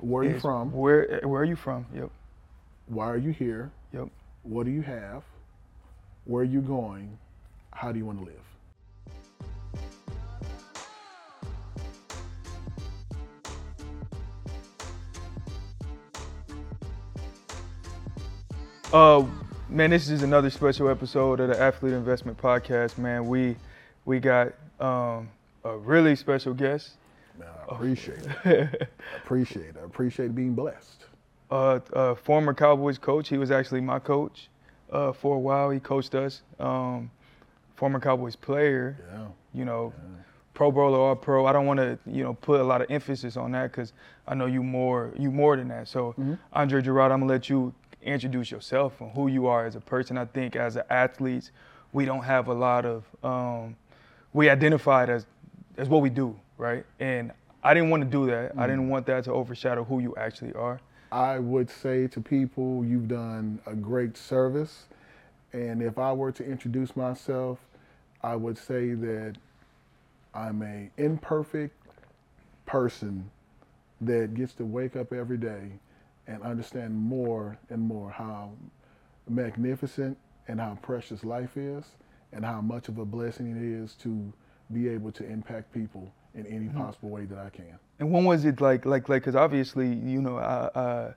Where are you from? Where Where are you from? Yep. Why are you here? Yep. What do you have? Where are you going? How do you want to live? Uh, man, this is another special episode of the Athlete Investment Podcast. Man, we we got um, a really special guest. Man, I appreciate it. I appreciate it. I appreciate being blessed. Uh, uh, former Cowboys coach. He was actually my coach uh, for a while. He coached us. Um, former Cowboys player. Yeah. You know, Pro Bowler, All Pro. I don't want to you know put a lot of emphasis on that because I know you more you more than that. So Andre Gurode, I'm gonna let you introduce yourself and who you are as a person. I think as an athletes, we don't have a lot of um, we identify as as what we do, right? And I didn't want to do that. I mm. didn't want that to overshadow who you actually are. I would say to people, you've done a great service. And if I were to introduce myself, I would say that I'm a imperfect person that gets to wake up every day and understand more and more how magnificent and how precious life is and how much of a blessing it is to be able to impact people in any possible way that I can. And when was it like, like, like? Because obviously, you know, uh,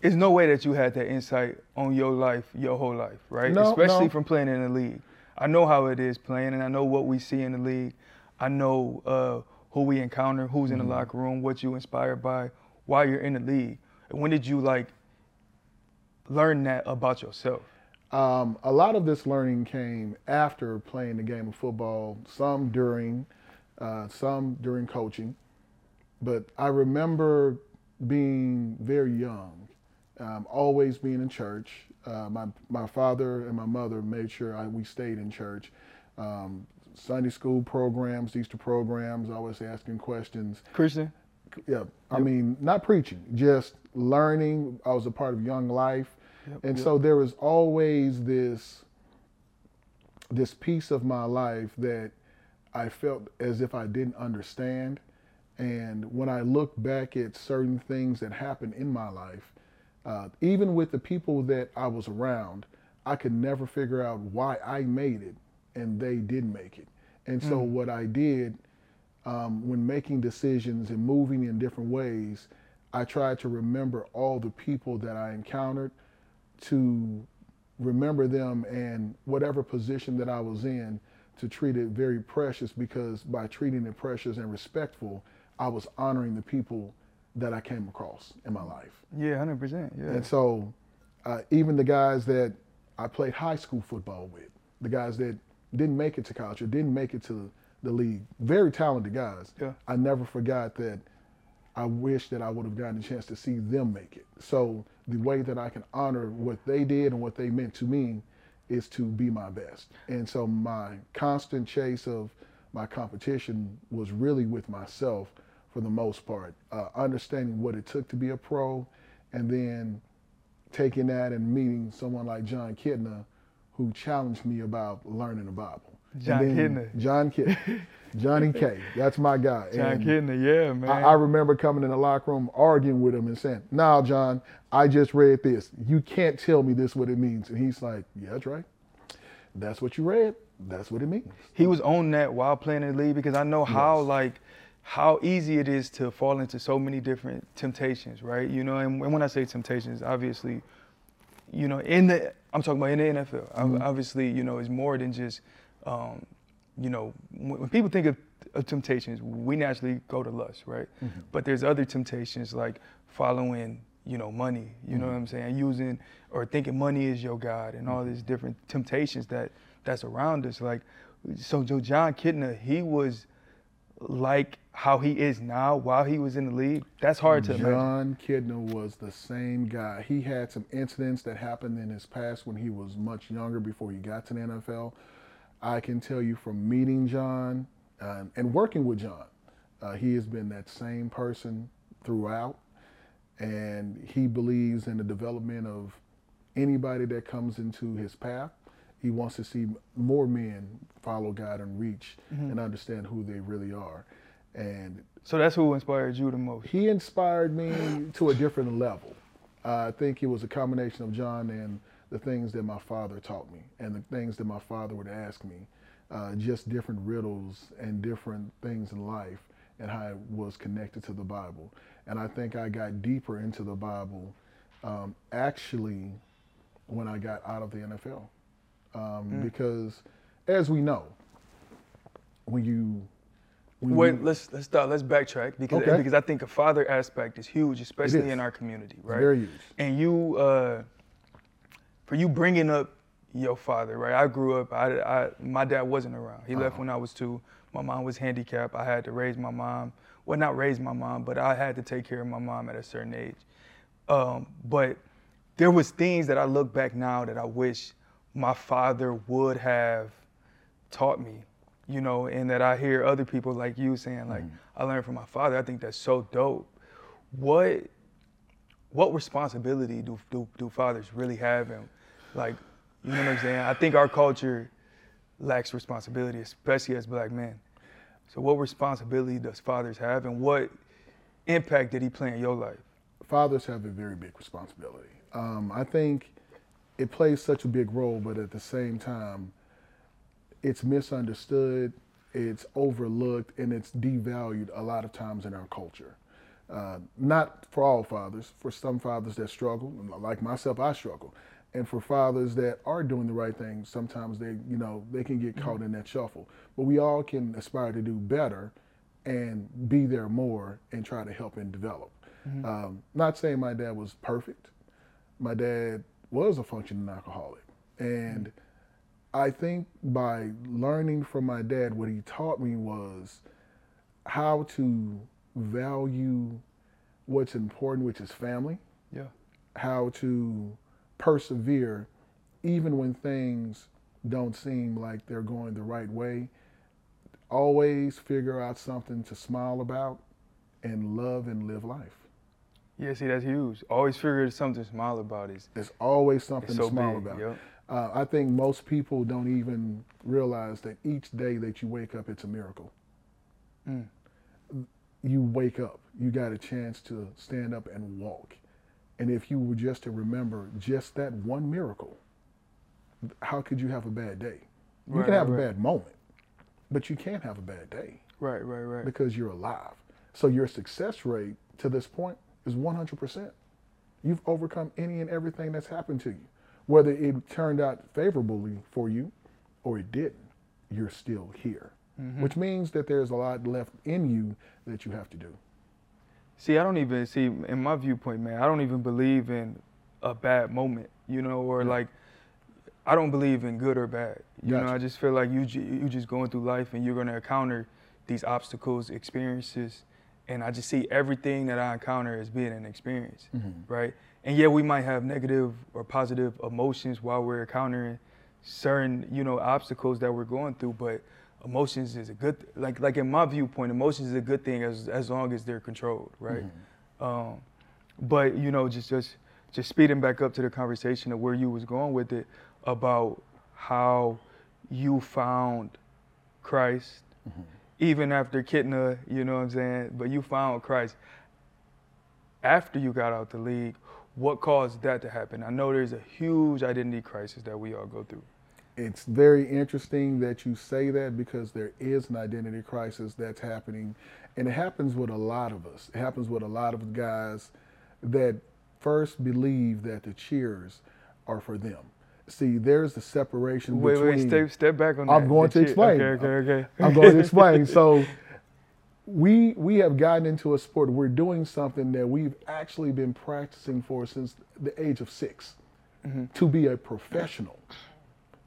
there's no way that you had that insight on your life, your whole life, right? No, Especially no. from playing in the league. I know how it is playing, and I know what we see in the league. I know uh, who we encounter, who's in the locker room, what you inspired by, why you're in the league. And when did you like learn that about yourself? Um, a lot of this learning came after playing the game of football, some during, uh, some during coaching. But I remember being very young, um, always being in church. Uh, my, my father and my mother made sure I, we stayed in church. Um, Sunday school programs, Easter programs, always asking questions Christian? yeah, I mean, not preaching, just learning. I was a part of Young Life, and so there was always this this piece of my life that I felt as if I didn't understand. And when I look back at certain things that happened in my life, uh, even with the people that I was around, I could never figure out why I made it and they didn't make it. And so what I did um, when making decisions and moving in different ways, I tried to remember all the people that I encountered, to remember them and whatever position that I was in, to treat it very precious because by treating it precious and respectful, I was honoring the people that I came across in my life. Yeah, hundred percent. Yeah. And so, uh, even the guys that I played high school football with, the guys that didn't make it to college or didn't make it to the league, very talented guys. Yeah. I never forgot that. I wish that I would have gotten a chance to see them make it. So the way that I can honor what they did and what they meant to me is to be my best. And so my constant chase of my competition was really with myself for the most part, uh, understanding what it took to be a pro, and then taking that and meeting someone like Jon Kitna, who challenged me about learning the Bible. Jon Kitna. Jon Kitna. Johnny K. That's my guy. John And Kitna, yeah, man. I, I remember coming in the locker room arguing with him and saying, "Now, John, I just read this. You can't tell me this what it means." And he's like, "Yeah, that's right. That's what you read. That's what it means." he was on that while playing in the league because I know how like how easy it is to fall into so many different temptations, right? You know, and when I say temptations, obviously, you know, in the I'm talking about in the NFL. Ob- Obviously, you know, it's more than just, um, you know, when, when people think of, of temptations, we naturally go to lust, right? Mm-hmm. But there's other temptations like following, you know, money. You know mm-hmm. what I'm saying? Using or thinking money is your god, and all mm-hmm. these different temptations that that's around us. Like, so Joe Jon Kitna, he was like how he is now while he was in the league. That's hard to imagine. Jon Kitna was the same guy. He had some incidents that happened in his past when he was much younger before he got to the NFL. I can tell you from meeting John um, and working with John, uh, he has been that same person throughout. And he believes in the development of anybody that comes into his path. He wants to see more men follow God and reach and understand who they really are. And so that's who inspired you the most. He inspired me to a different level. Uh, I think it was a combination of John and the things that my father taught me, and the things that my father would ask me, uh, just different riddles and different things in life, and how it was connected to the Bible. And I think I got deeper into the Bible um, actually when I got out of the NFL, um, mm. because as we know, when you when Wait, you, let's let's stop. Let's backtrack because okay. because I think a father aspect is huge, especially is. in our community, right? Very huge. And you, uh, for you bringing up your father, right? I grew up. I, I my dad wasn't around. He uh-huh. left when I was two. My mom was handicapped. I had to raise my mom. Well, not raise my mom, but I had to take care of my mom at a certain age. Um, but there was things that I look back now that I wish my father would have taught me, you know, and that I hear other people like you saying, like, mm-hmm. I learned from my father. I think that's so dope. What what responsibility do, do, do fathers really have and like you know what I'm saying? I think our culture lacks responsibility, especially as black men. So what responsibility does fathers have and what impact did he play in your life? Fathers have a very big responsibility. Um, I think it plays such a big role, but at the same time, it's misunderstood, it's overlooked, and it's devalued a lot of times in our culture. Uh, not for all fathers, for some fathers that struggle, like myself, I struggle. And for fathers that are doing the right thing, sometimes they, you know, they can get caught in that shuffle. But we all can aspire to do better and be there more and try to help and develop. Mm-hmm. Um, not saying my dad was perfect. My dad was a functioning alcoholic. And mm-hmm I think by learning from my dad, what he taught me was how to value what's important, which is family. Yeah. How to persevere even when things don't seem like they're going the right way. Always figure out something to smile about and love and live life. Yeah, see, that's huge. Always figure something to smile about. Is There's always something so to smile big, about. Yep. Uh, I think most people don't even realize that each day that you wake up, it's a miracle. Mm. You wake up, you got a chance to stand up and walk. And if you were just to remember just that one miracle, how could you have a bad day? You right, can have right. a bad moment, but you can't have a bad day. Right, right, right. Because you're alive. So your success rate to this point is 100%. You've overcome any and everything that's happened to you. Whether it turned out favorably for you or it didn't, you're still here, mm-hmm. which means that there's a lot left in you that you have to do. See, I don't even see, in my viewpoint, man, I don't even believe in a bad moment, you know, or yeah. like, I don't believe in good or bad. You gotcha. know, I just feel like you you just going through life and you're gonna encounter these obstacles, experiences, and I just see everything that I encounter as being an experience, mm-hmm. right? and yeah, we might have negative or positive emotions while we're encountering certain, you know, obstacles that we're going through, but emotions is a good like like in my viewpoint, emotions is a good thing as as long as they're controlled, right? Mm-hmm. Um, but you know, just just just speeding back up to the conversation of where you was going with it about how you found Christ, mm-hmm. even after Kitna, you know what I'm saying? But you found Christ after you got out the league what caused that to happen? I know there's a huge identity crisis that we all go through. It's very interesting that you say that because there is an identity crisis that's happening. And it happens with a lot of us. It happens with a lot of guys that first believe that the cheers are for them. See, there's the separation wait, between. Wait, wait, step, step back on I'm that. I'm going to explain. Okay, okay, okay. I'm going to explain. So we we have gotten into a sport. We're doing something that we've actually been practicing for since the age of 6 mm-hmm. to be a professional.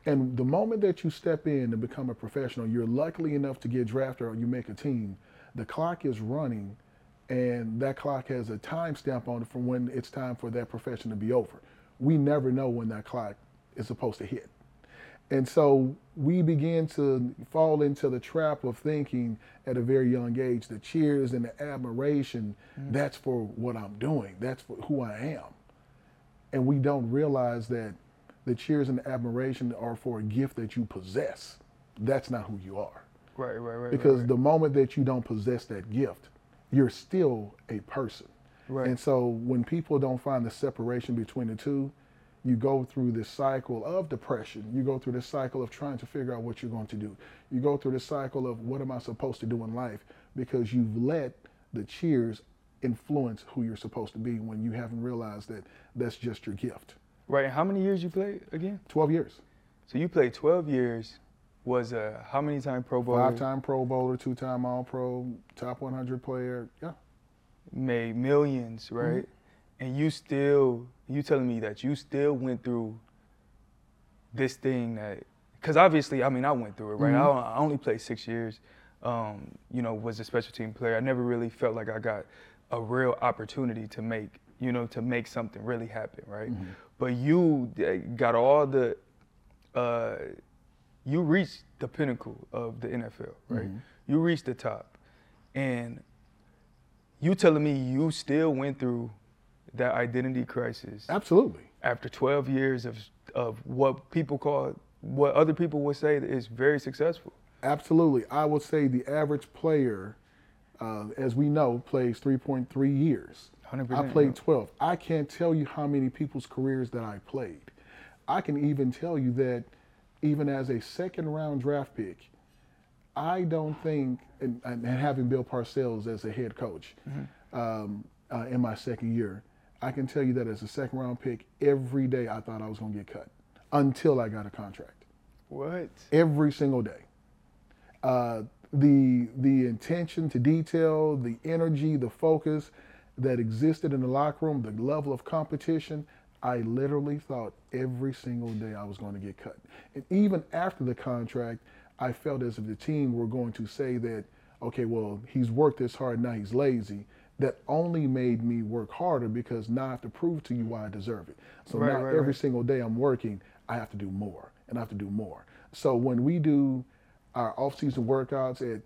And the moment that you step in and become a professional, you're lucky enough to get drafted or you make a team. The clock is running, and that clock has a timestamp on it from when it's time for that profession to be over. We never know when that clock is supposed to hit. And so we begin to fall into the trap of thinking at a very young age the cheers and the admiration, mm. that's for what I'm doing, that's for who I am. And we don't realize that the cheers and the admiration are for a gift that you possess. That's not who you are. Right, right, right. Because right. the moment that you don't possess that gift, you're still a person. Right. And so when people don't find the separation between the two, you go through this cycle of depression. You go through this cycle of trying to figure out what you're going to do. You go through this cycle of what am I supposed to do in life because you've let the cheers influence who you're supposed to be when you haven't realized that that's just your gift. Right. How many years you played again? 12 years. So you played 12 years. Was a how many time Pro Bowler? Five time Pro Bowler, two time All Pro, top 100 player. Yeah. Made millions, right? Mm-hmm. And you still, you telling me that you still went through this thing that, because obviously, I mean, I went through it, right? Mm-hmm. I, I, only played six years. Um, you know, was a special team player. I never really felt like I got a real opportunity to make, you know, to make something really happen, right? Mm-hmm. But you got all the uh, you reached the pinnacle of the NFL, right? Mm-hmm. You reached the top. And you telling me you still went through that identity crisis. Absolutely. After 12 years of of what people call what other people would say is very successful. Absolutely. I would say the average player uh, as we know, plays 3.3 years. I played 12. I can't tell you how many people's careers that I played. I can even tell you that even as a second round draft pick, I don't think, and, and having Bill Parcells as a head coach mm-hmm. um, uh, in my second year, I can tell you that as a second round pick, every day I thought I was going to get cut until I got a contract. What? Every single day. Uh, the the intention to detail, the energy, the focus that existed in the locker room, the level of competition, I literally thought every single day I was going to get cut. And even after the contract, I felt as if the team were going to say that, okay, well, he's worked this hard, now he's lazy. That only made me work harder because now I have to prove to you why I deserve it. So right, now right, every right. single day I'm working, I have to do more and I have to do more. So when we do our off-season workouts at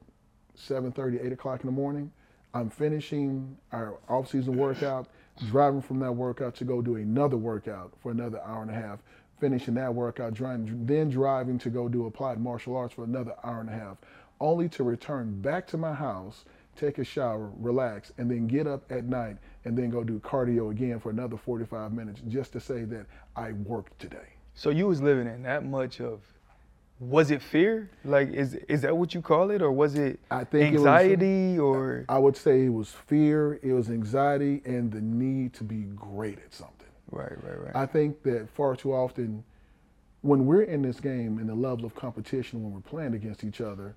7:30, 8 o'clock in the morning. I'm finishing our off-season workout, driving from that workout to go do another workout for another hour and a half, finishing that workout, driving, then driving to go do applied martial arts for another hour and a half, only to return back to my house, take a shower, relax, and then get up at night and then go do cardio again for another 45 minutes just to say that I worked today. So you was living in that much of was it fear? Like, is is that what you call it, or was it I think anxiety, it was, or? I would say it was fear, it was anxiety, and the need to be great at something. Right, right, right. I think that far too often, when we're in this game and the level of competition when we're playing against each other,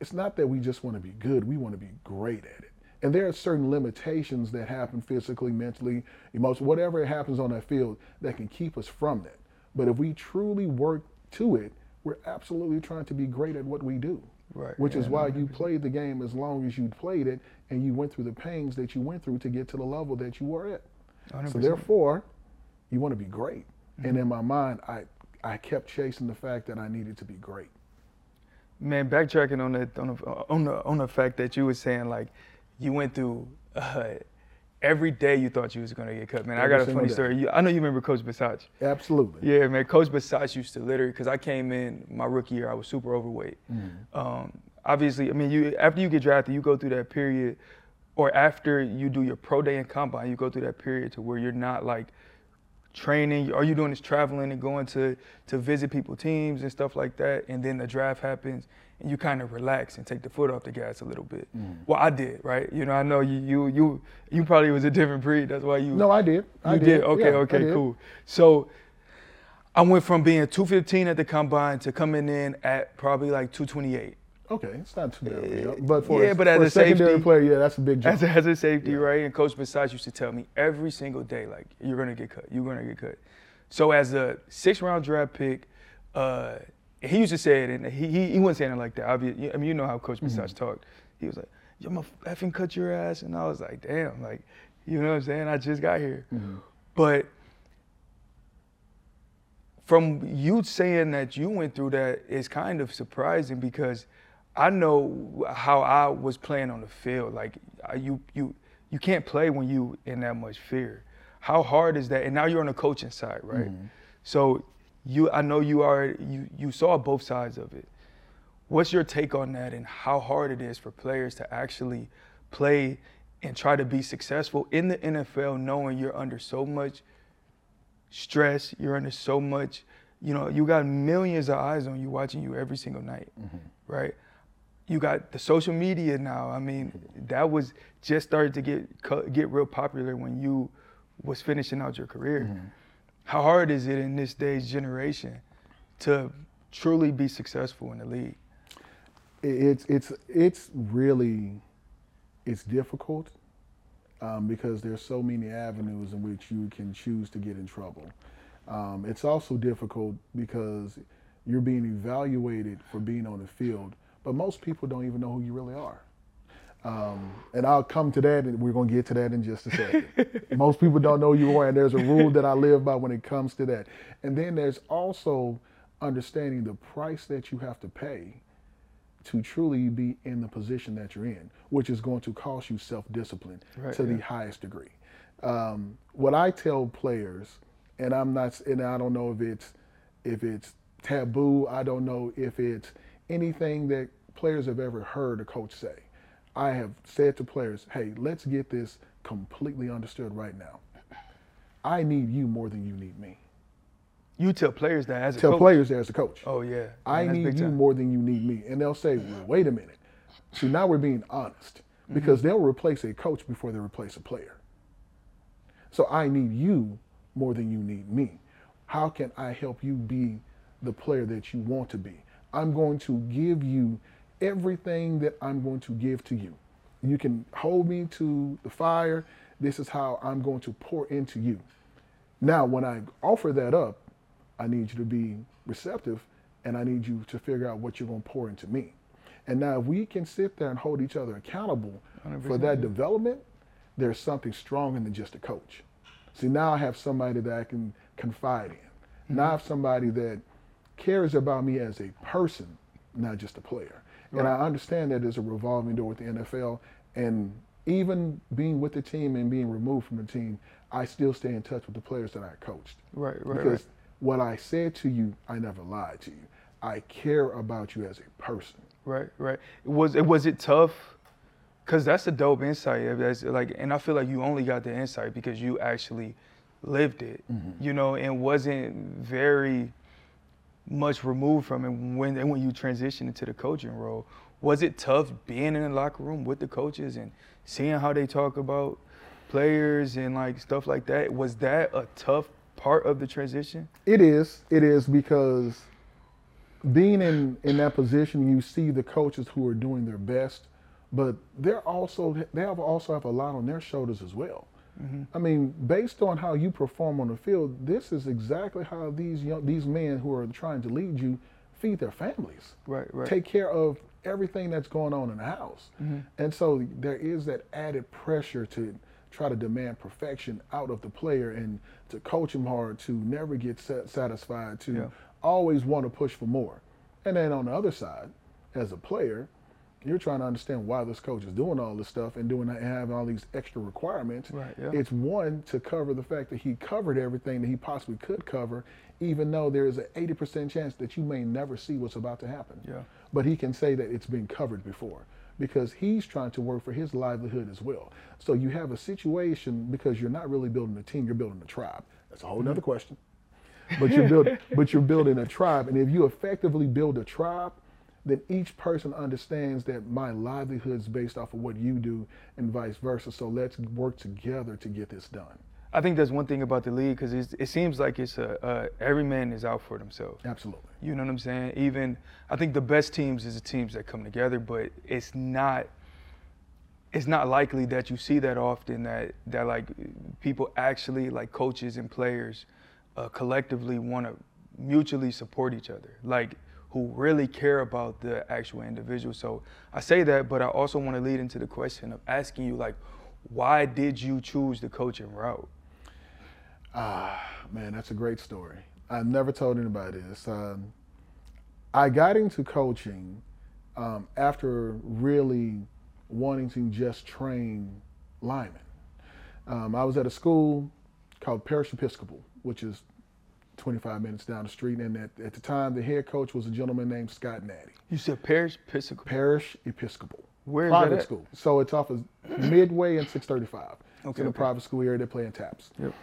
it's not that we just want to be good; we want to be great at it. And there are certain limitations that happen physically, mentally, emotionally, whatever happens on that field that can keep us from that. But if we truly work to it we're absolutely trying to be great at what we do. Right. Which yeah, is why you played the game as long as you played it and you went through the pains that you went through to get to the level that you were at. 100%. So therefore, you want to be great. Mm-hmm. And in my mind, I I kept chasing the fact that I needed to be great. Man, backtracking on the on the on the, on the fact that you were saying like you went through uh, every day you thought you was gonna get cut, man. Every I got a funny day. story. You, I know you remember Coach Bisaccia. Absolutely. Yeah, man. Coach Bisaccia used to literally, because I came in my rookie year, I was super overweight. Mm. Um, obviously, I mean, you after you get drafted, you go through that period, or after you do your pro day and combine, you go through that period to where you're not like training. All you're doing is traveling and going to to visit people teams and stuff like that. And then the draft happens, and you kind of relax and take the foot off the gas a little bit. Mm. Well, I did, right? You know, I know you you you you probably was a different breed. That's why you. No, I did. I you did. did. Okay, yeah, okay, cool. So. I went from being 215 at the combine to coming in at probably like 228. Okay, it's not too bad. Uh, but for yeah, a, but as a, a secondary safety, player, yeah, that's a big jump. As a, as a safety, yeah. right? And Coach Bisaccia used to tell me every single day, like, you're gonna get cut. You're gonna get cut. So as a six round draft pick, uh, he used to say it, and he, he, he wasn't saying it like that. I mean, you know how Coach mm mm talked. He was like, "Yo, I'm gonna effing cut your ass," and I was like, "Damn, like, you know what I'm saying? I just got here." Mm-hmm. But from you saying that you went through that is kind of surprising because I know how I was playing on the field. Like you, you, you can't play when you in that much fear how hard is that? And now you're on the coaching side, right? Mm-hmm. So you, I know you are, you, you saw both sides of it. what's your take on that and how hard it is for players to actually play and try to be successful in the NFL knowing you're under so much stress, you're under so much, you know, you got millions of eyes on you watching you every single night, mm-hmm. right? You got the social media now. I mean, that was just started to get get real popular when you was finishing out your career. Mm-hmm. How hard is it in this day's generation to truly be successful in the league? It's it's it's really it's difficult um, because there's so many avenues in which you can choose to get in trouble. Um, it's also difficult because you're being evaluated for being on the field, but most people don't even know who you really are. Um, and I'll come to that, and we're going to get to that in just a second. most people don't know who you are, and there's a rule that I live by when it comes to that. And then there's also understanding the price that you have to pay to truly be in the position that you're in, which is going to cost you self discipline right, to yeah. the highest degree. Um, what I tell players, and I'm not, and I don't know if it's if it's taboo. I don't know if it's anything that players have ever heard a coach say. I have said to players, "Hey, let's get this completely understood right now. I need you more than you need me." You tell players that as a tell coach. players that as a coach. Oh yeah. I need you more than you need me, and they'll say, well, "Wait a minute." See, now we're being honest because mm-hmm. they'll replace a coach before they replace a player. So I need you more than you need me. How can I help you be the player that you want to be? I'm going to give you everything that I'm going to give to you. You can hold me to the fire. This is how I'm going to pour into you. Now, when I offer that up, I need you to be receptive and I need you to figure out what you're going to pour into me. And now, if we can sit there and hold each other accountable for that development, there's something stronger than just a coach. See, now I have somebody that I can confide in. Mm-hmm. Now I have somebody that cares about me as a person, not just a player. Right. And I understand that there's a revolving door with the NFL. And even being with the team and being removed from the team, I still stay in touch with the players that I coached. Right, right. Because right what I said to you, I never lied to you. I care about you as a person. Right, right. Was it was it tough? Cause that's a dope insight. That's like, and I feel like you only got the insight because you actually lived it. Mm-hmm. You know, and wasn't very much removed from it when when you transitioned into the coaching role. Was it tough being in the locker room with the coaches and seeing how they talk about players and like stuff like that? Was that a tough part of the transition? It is. It is because being in in that position, you see the coaches who are doing their best, but they're also they have also have a lot on their shoulders as well. Mm-hmm. I mean, based on how you perform on the field, this is exactly how these young these men who are trying to lead you feed their families. Right, right. Take care of everything that's going on in the house. Mm-hmm. And so there is that added pressure to try to demand perfection out of the player and to coach him hard, to never get satisfied, to yeah. always want to push for more. And then on the other side, as a player, you're trying to understand why this coach is doing all this stuff and doing and having all these extra requirements. Right, yeah. It's one to cover the fact that he covered everything that he possibly could cover, even though there is an 80% chance that you may never see what's about to happen. Yeah. But he can say that it's been covered before because he's trying to work for his livelihood as well. So you have a situation because you're not really building a team, you're building a tribe. That's a whole mm-hmm. other question. But you're building but you're building a tribe. And if you effectively build a tribe, then each person understands that my livelihood is based off of what you do and vice versa. So let's work together to get this done. I think there's one thing about the league because it seems like it's a, uh, every man is out for themselves. Absolutely. You know what I'm saying? Even I think the best teams is the teams that come together, but it's not. It's not likely that you see that often that that like people actually like coaches and players uh, collectively want to mutually support each other, like who really care about the actual individual. So I say that, but I also want to lead into the question of asking you like, why did you choose the coaching route? Ah, man, that's a great story. I've never told anybody this. Um, I got into coaching um, after really wanting to just train linemen. Um, I was at a school called Parish Episcopal, which is 25 minutes down the street. And at, at the time, the head coach was a gentleman named Scott Natty. You said Parish Episcopal. Parish Episcopal. Where is private that at? school. So it's off of Midway and 635. It's Okay, in a okay. private school area. They're playing taps. Yep.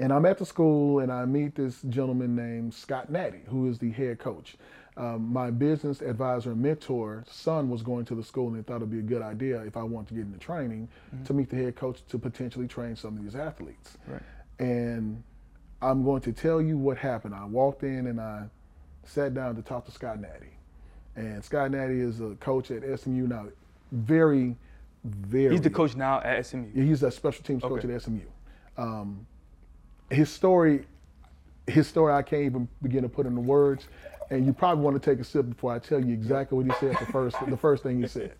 And I'm at the school and I meet this gentleman named Scott Natty, who is the head coach. Um, my business advisor and mentor son was going to the school and they thought it'd be a good idea if I wanted to get into training to meet the head coach to potentially train some of these athletes. Right. And I'm going to tell you what happened. I walked in and I sat down to talk to Scott Natty. And Scott Natty is a coach at SMU now, very, very. He's the coach now at SMU. He's a special teams coach Okay. at SMU. Um, his story, his story, I can't even begin to put into words. And you probably want to take a sip before I tell you exactly what he said. The first, the first thing he said.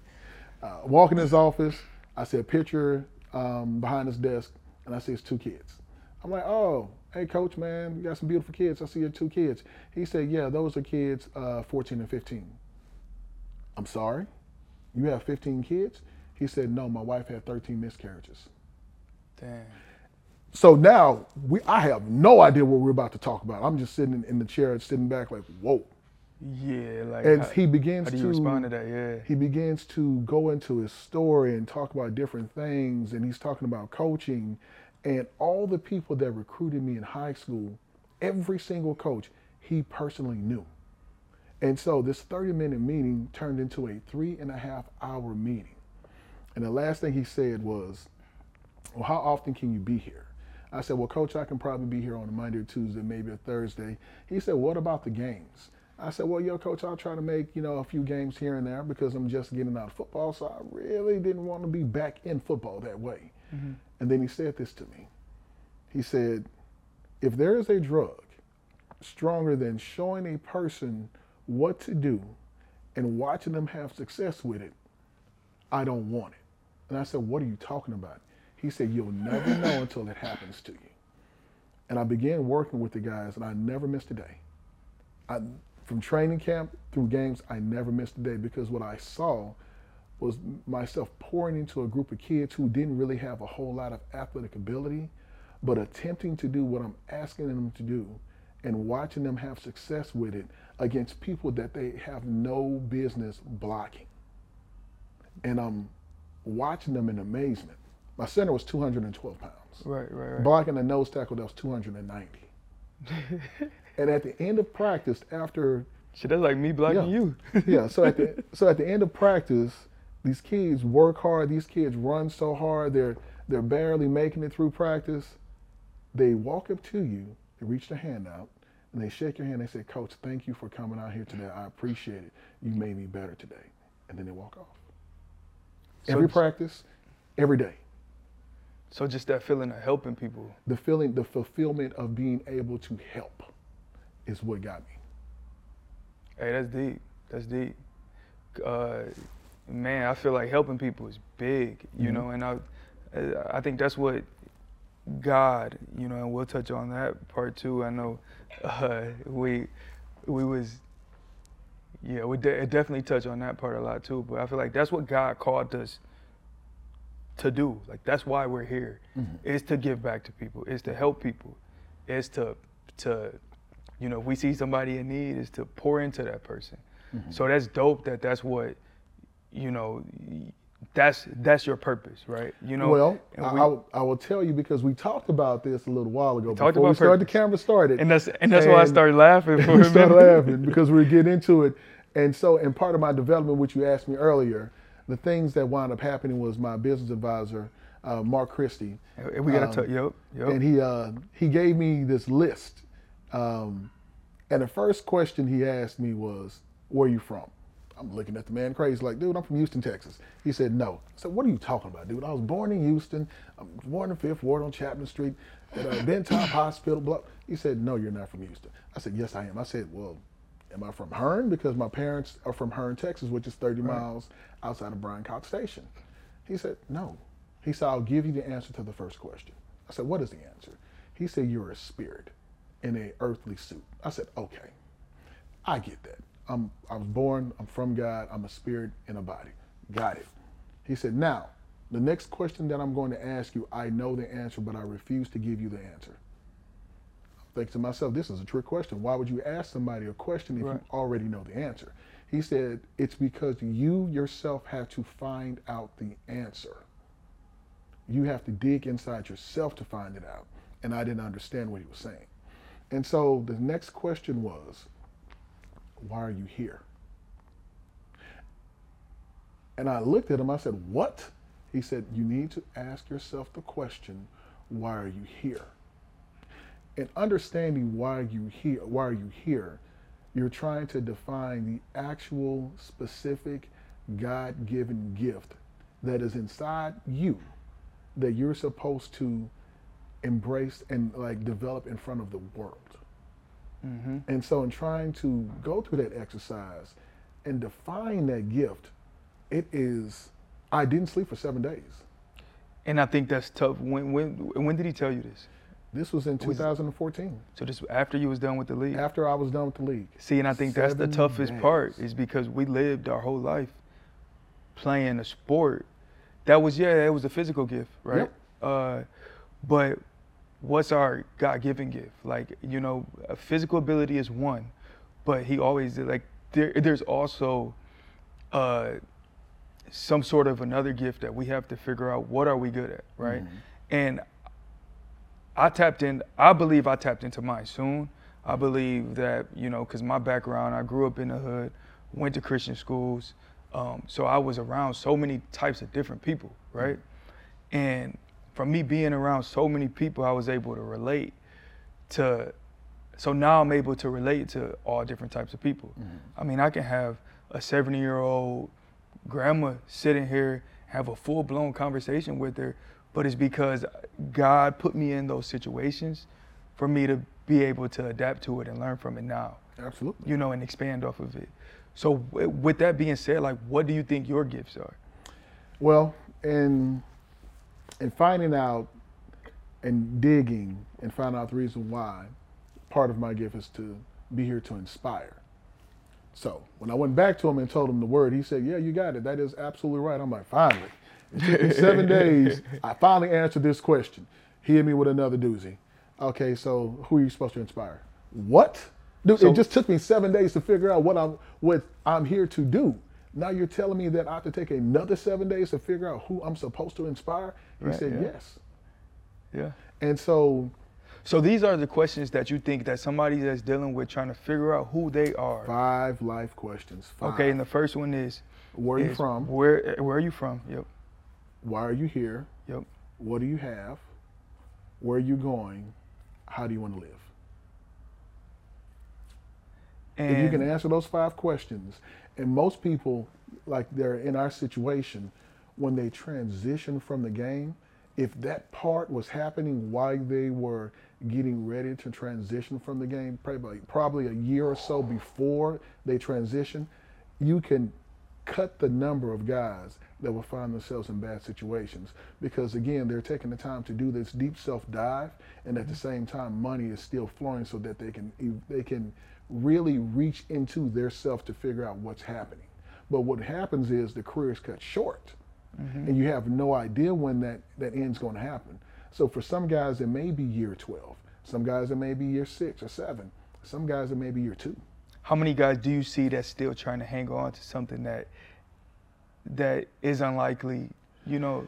Uh, walk in his office. I see a picture um, behind his desk, and I see his two kids. I'm like, oh, hey, coach, man, you got some beautiful kids. I see your two kids. He said, yeah, those are kids, uh, 14 and 15. I'm sorry, you have 15 kids? He said, no, my wife had 13 miscarriages. Damn. So now we, I have no idea what we're about to talk about. I'm just sitting in, in the chair, sitting back, like, whoa. Yeah, like And how, he begins how do you to respond to that? Yeah. he begins to go into his story and talk about different things, and he's talking about coaching, and all the people that recruited me in high school, every single coach he personally knew. And so this 30 minute meeting turned into a three and a half hour meeting. And the last thing he said was, Well, how often can you be here? I said, Well, coach, I can probably be here on a Monday or Tuesday, maybe a Thursday. He said, What about the games? I said, Well, yo, coach, I'll try to make, you know, a few games here and there because I'm just getting out of football. So I really didn't want to be back in football that way. Mm-hmm. And then he said this to me. He said, If there is a drug stronger than showing a person what to do and watching them have success with it, I don't want it. And I said, What are you talking about? He said, You'll never know until it happens to you. And I began working with the guys, and I never missed a day. I, from training camp through games, I never missed a day because what I saw was myself pouring into a group of kids who didn't really have a whole lot of athletic ability, but attempting to do what I'm asking them to do and watching them have success with it against people that they have no business blocking. And I'm watching them in amazement. My center was 212 pounds. Right, right, right. Blocking a nose tackle that was 290. and at the end of practice, after Shit, that's like me blocking Yeah. you. yeah, so at the so at the end of practice, these kids work hard. These kids run so hard. They're they're barely making it through practice. They walk up to you. They reach their hand out and they shake your hand. They say, "Coach, thank you for coming out here today. I appreciate it. You made me better today." And then they walk off. So every practice, every day. So just that feeling of helping people. The feeling, the fulfillment of being able to help, is what got me. Hey, that's deep. That's deep. Uh, man, I feel like helping people is big, you Mhm. know, and I, I think that's what God, you know, and we'll touch on that part too. I know uh, we, we was, yeah, we de- definitely touch on that part a lot too. But I feel like that's what God called us to do. Like that's why we're here, is to give back to people, is to help people, is to, to, you know, if we see somebody in need, is to pour into that person. So that's dope. That that's what, you know, that's that's your purpose, right? You know. well, and I, we- I will- I will tell you because we talked about this a little while ago. talked before we about started, the camera started. and that's and that's why I started laughing for we started laughing because we were getting into it. And so, in part of my development, which you asked me earlier, the things that wound up happening was my business advisor, uh, Mark Christie, And we gotta Um, touch. Yep. Yep. and he uh, he gave me this list. Um, and the first question he asked me was, "Where are you from?" I'm looking at the man crazy, like, "Dude, I'm from Houston, Texas." He said, "No." I said, "What are you talking about, dude? I was born in Houston. I'm born in Fifth Ward on Chapman Street at uh, Ben Taub Hospital." Blah. He said, "No, you're not from Houston." I said, "Yes, I am." I said, "Well." Am I from Hearne? Because my parents are from Hearne, Texas, which is 30 miles outside of Bryan College Station. He said, No. He said, I'll give you the answer to the first question. I said, What is the answer? He said, You're a spirit in a earthly suit. I said, Okay. I get that. I'm I was born, I'm from God, I'm a spirit in a body. Got it. He said, Now, the next question that I'm going to ask you, I know the answer, but I refuse to give you the answer. I'm thinking to myself, this is a trick question. Why would you ask somebody a question if right. you already know the answer? He said, it's because you yourself have to find out the answer. You have to dig inside yourself to find it out. And I didn't understand what he was saying. And so the next question was, why are you here? And I looked at him, I said, what? He said, you need to ask yourself the question, why are you here? And understanding why you here, why are you here, you're trying to define the actual specific God-given gift that is inside you that you're supposed to embrace and like develop in front of the world. Mm-hmm. And so in trying to go through that exercise and define that gift, it is I didn't sleep for seven days. And I think that's tough. When when when did he tell you this? This was in 2014. So this after you was done with the league. After I was done with the league. See, and I think Seven that's the toughest days. part is because we lived our whole life playing a sport that was yeah, it was a physical gift, right? Yep. Uh, but what's our God-given gift? Like you know, physical ability is one, but He always like there, there's also uh, some sort of another gift that we have to figure out what are we good at, right? Mm-hmm. And I tapped in. I believe I tapped into mine soon. I believe that you know, because my background, I grew up in the hood, went to Christian schools, um, so I was around so many types of different people, right? And from me being around so many people, I was able to relate to. So now I'm able to relate to all different types of people. Mm-hmm. I mean, I can have a 70 year old grandma sitting here, have a full blown conversation with her but it's because God put me in those situations for me to be able to adapt to it and learn from it now. Absolutely. You know, and expand off of it. So, with that being said, like, what do you think your gifts are? Well, in in finding out and digging and finding out the reason why, part of my gift is to be here to inspire. So when I went back to him and told him the word, he said, "Yeah, you got it. That is absolutely right." I'm like, "Finally." It took me seven days. I finally answered this question. He hit me with another doozy. Okay, so who are you supposed to inspire? What? Dude, so, it just took me seven days to figure out what I'm what I'm here to do. Now you're telling me that I have to take another seven days to figure out who I'm supposed to inspire? He right, said yeah. yes. Yeah. And so so these are the questions that you think that somebody that's dealing with trying to figure out who they are. Five life questions. Five. Okay, and the first one is Where are you from? Where where are you from? Yep. Why are you here? Yep. What do you have? Where are you going? How do you want to live? And if you can answer those five questions, and most people, like they're in our situation, when they transition from the game, if that part was happening while they were getting ready to transition from the game, probably, probably a year or so before they transition, you can cut the number of guys that will find themselves in bad situations. Because again they're taking the time to do this deep self dive and at the same time money is still flowing so that they can they can really reach into their self to figure out what's happening. But what happens is the career is cut short. Mm-hmm. and you have no idea when that that end's going to happen. So for some guys it may be year 12 some guys it may be year 6 or 7 some guys it may be year 2 how many guys do you see that's still trying to hang on to something that that is unlikely, you know,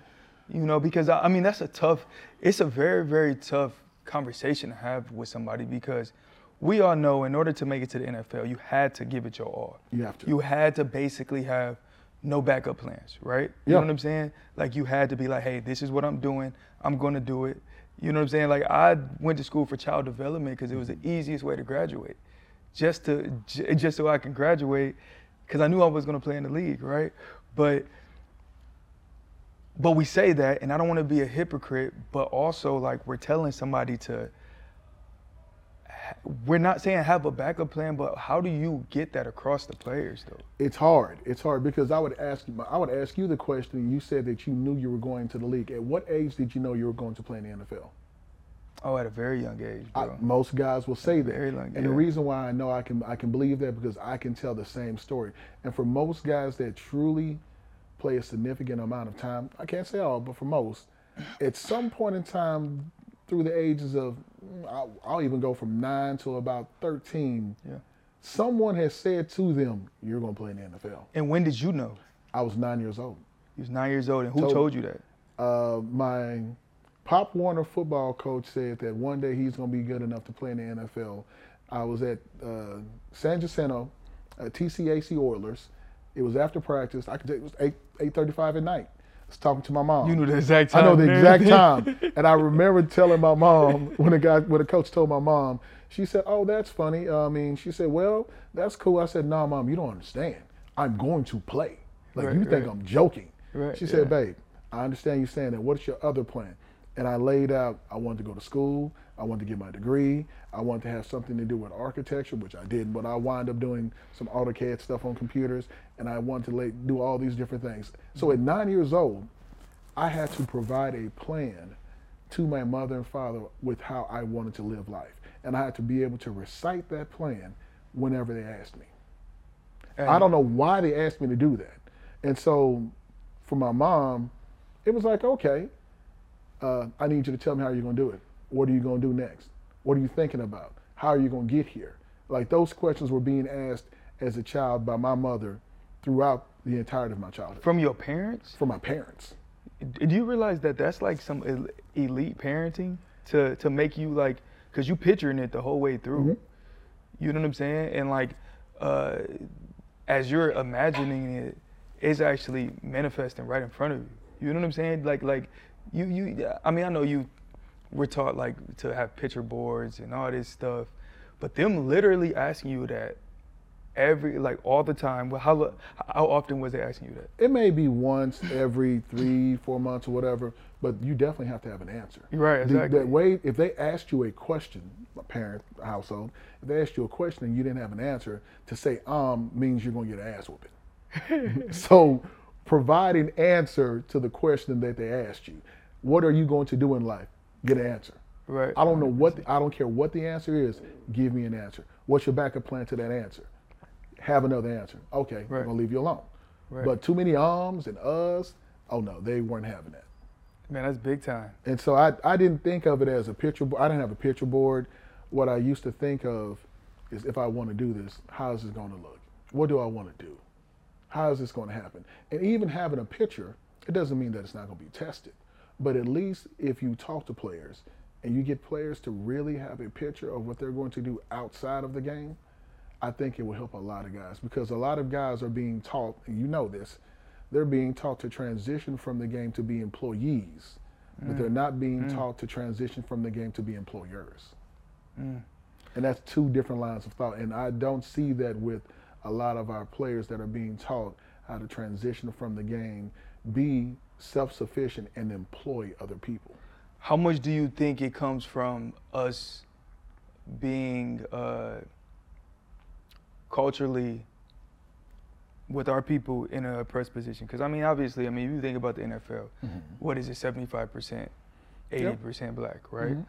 you know, because I, I mean that's a tough, it's a very very tough conversation to have with somebody because we all know in order to make it to the NFL, you had to give it your all. You have to. You had to basically have no backup plans, right? You know what I'm saying? Like you had to be like, hey, this is what I'm doing. I'm gonna do it. You know what I'm saying? Like I went to school for child development because it was the easiest way to graduate, just to just so I can graduate, because I knew I was gonna play in the league, right? But but we say that, and I don't want to be a hypocrite, but also like we're telling somebody to. We're not saying have a backup plan, but how do you get that across the players though? It's hard. It's hard because I would ask you. I would ask you the question. You said that you knew you were going to the league. At what age did you know you were going to play in the NFL? Oh, at a very young age, I, most guys will say that. Very young, age. and the reason why I know I can I can believe that because I can tell the same story. And for most guys that truly play a significant amount of time, I can't say all, but for most, at some point in time through the ages of I'll, I'll even go from nine to about 13. Yeah. Someone has said to them, "You're going to play in the NFL." And when did you know? I was nine years old. You was nine years old, and who Told- told you that? Uh, my Pop Warner football coach said that one day he's going to be good enough to play in the NFL. I was at uh, San Jacinto, at TCAC Oilers. It was after practice. I could it was eight eight thirty five at night. I was talking to my mom. You knew the exact time. I know the exact time, and I remember telling my mom when the guy, when the coach told my mom, she said, "Oh, that's funny." Uh, I mean, she said, "Well, that's cool." I said, "No, mom, you don't understand. I'm going to play. Like Right, you think right. I'm joking." Right, She said, yeah. "Babe, I understand you saying that. What's your other plan?" And I laid out. I wanted to go to school. I wanted to get my degree. I wanted to have something to do with architecture, which I didn't, but I wound up doing some AutoCAD stuff on computers, and I wanted to like, do all these different things. So at nine years old, I had to provide a plan to my mother and father with how I wanted to live life. And I had to be able to recite that plan whenever they asked me. And I don't know why they asked me to do that. And so for my mom, it was like, okay, uh, I need you to tell me how you're going to do it. What are you going to do next? What are you thinking about? How are you going to get here? Like those questions were being asked as a child by my mother throughout the entirety of my childhood From your parents? from my parents. Do you realize that that's like some elite parenting to to make you like, cause you're picturing it the whole way through. Mhm. You know what I'm saying? And like, uh, as you're imagining it, it's actually manifesting right in front of you. You know what I'm saying? Like like you you. I mean, I know you were taught like to have picture boards and all this stuff, but them literally asking you that every like all the time. Well, how how often was they asking you that? It may be once every three, four months or whatever, but you definitely have to have an answer. Right, exactly. The, way, if they asked you a question, a parent, household, if they asked you a question and you didn't have an answer, to say um means you're going to get an ass whooping. so provide an answer to the question that they asked you. What are you going to do in life? Get an answer. Right. I don't know what, I don't care what the answer is, give me an answer. What's your backup plan to that answer? Have another answer. Okay, I'm Right. going to leave you alone. Right. But too many ums and us. oh no, they weren't having that. Man, that's big time. And so I, I didn't think of it as a picture board. I didn't have a picture board. What I used to think of is if I want to do this, how is this going to look? What do I want to do? How is this going to happen? And even having a picture, it doesn't mean that it's not going to be tested. But at least if you talk to players and you get players to really have a picture of what they're going to do outside of the game, I think it will help a lot of guys because a lot of guys are being taught, and you know this, they're being taught to transition from the game to be employees, but they're not being taught to transition from the game to be employers. Mm. And that's two different lines of thought. And I don't see that with a lot of our players that are being taught how to transition from the game, be self sufficient, and employ other people. How much do you think it comes from us being uh, culturally with our people in a oppressed position? Because I mean, obviously, I mean, if you think about the NFL, what is it, seventy-five percent, eighty percent black, right? Mhm.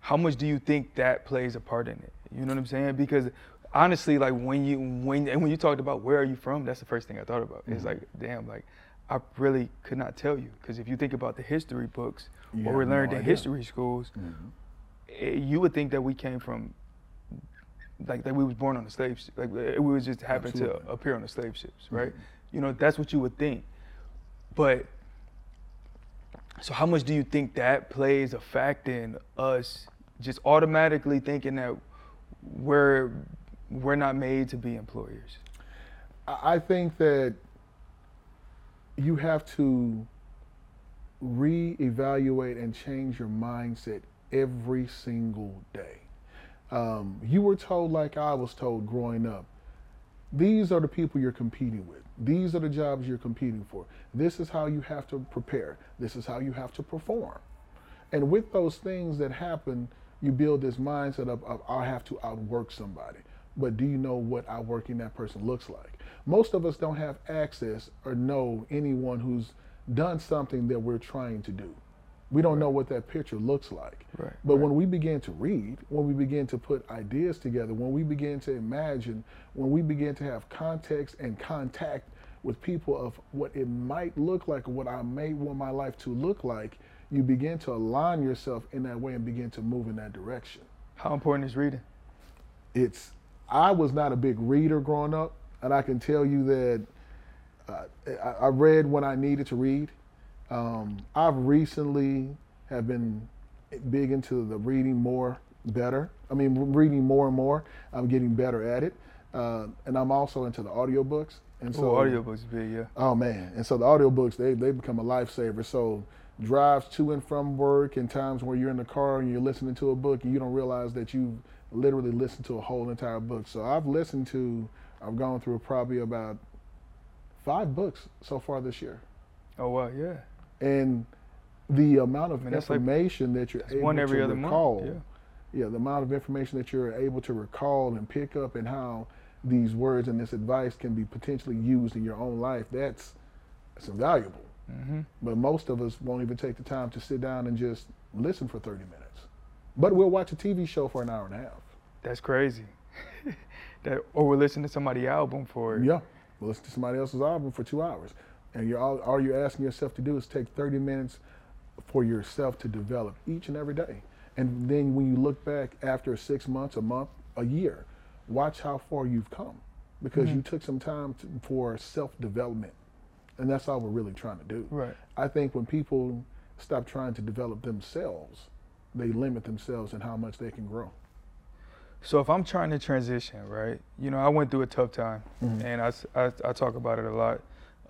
How much do you think that plays a part in it? You know what I'm saying? Because honestly, like when you when and when you talked about where are you from, that's the first thing I thought about. It's Mhm. like, damn, like I really could not tell you because if you think about the history books, You what we have no learned in history schools, eh, you would think that we came from like that we was born on the slave sh- like we was just happened Absolutely. to appear on the slave ships right? Mhm. you know that's what you would think. But so how much do you think that plays a fact in us just automatically thinking that we're we're not made to be employers? I think that you have to reevaluate and change your mindset every single day. Um, you were told, like I was told growing up, these are the people you're competing with. These are the jobs you're competing for. This is how you have to prepare. This is how you have to perform. And with those things that happen, you build this mindset of, of I have to outwork somebody. But do you know what outworking that person looks like? Most of us don't have access or know anyone who's done something that we're trying to do. We don't know what that picture looks like. Right, But right. when we begin to read, when we begin to put ideas together, when we begin to imagine, when we begin to have context and contact with people of what it might look like or what I may want my life to look like, you begin to align yourself in that way and begin to move in that direction. How important is reading? It's I was not a big reader growing up, and I can tell you that uh, I, I, read when I needed to read. Um, I've recently have been big into the reading more, better. I mean, reading more and more. I'm getting better at it, uh, and I'm also into the audiobooks. And so, oh, audiobooks big, yeah. Oh man, and so the audiobooks they they become a lifesaver. So drives to and from work and times where you're in the car and you're listening to a book and you don't realize that you literally listened to a whole entire book. So I've listened to, I've gone through probably about five books so far this year. Oh wow, yeah. And the amount of I mean, information like, that you're able one every to other recall, month. Yeah. yeah, the amount of information that you're able to recall and pick up and how these words and this advice can be potentially used in your own life, that's, that's invaluable. Mm-hmm. But most of us won't even take the time to sit down and just listen for 30 minutes. But we'll watch a TV show for an hour and a half. That's crazy. that, or we'll listen to somebody's album for. Yeah, we'll listen to somebody else's album for two hours. And you're all, all you're asking yourself to do is take 30 minutes for yourself to develop each and every day. And then when you look back after six months, a month, a year, watch how far you've come because mm-hmm. you took some time to, for self development and that's all we're really trying to do. Right. I think when people stop trying to develop themselves, they limit themselves in how much they can grow. So if I'm trying to transition, right? You know, I went through a tough time, mm-hmm. and I, I, I, talk about it a lot.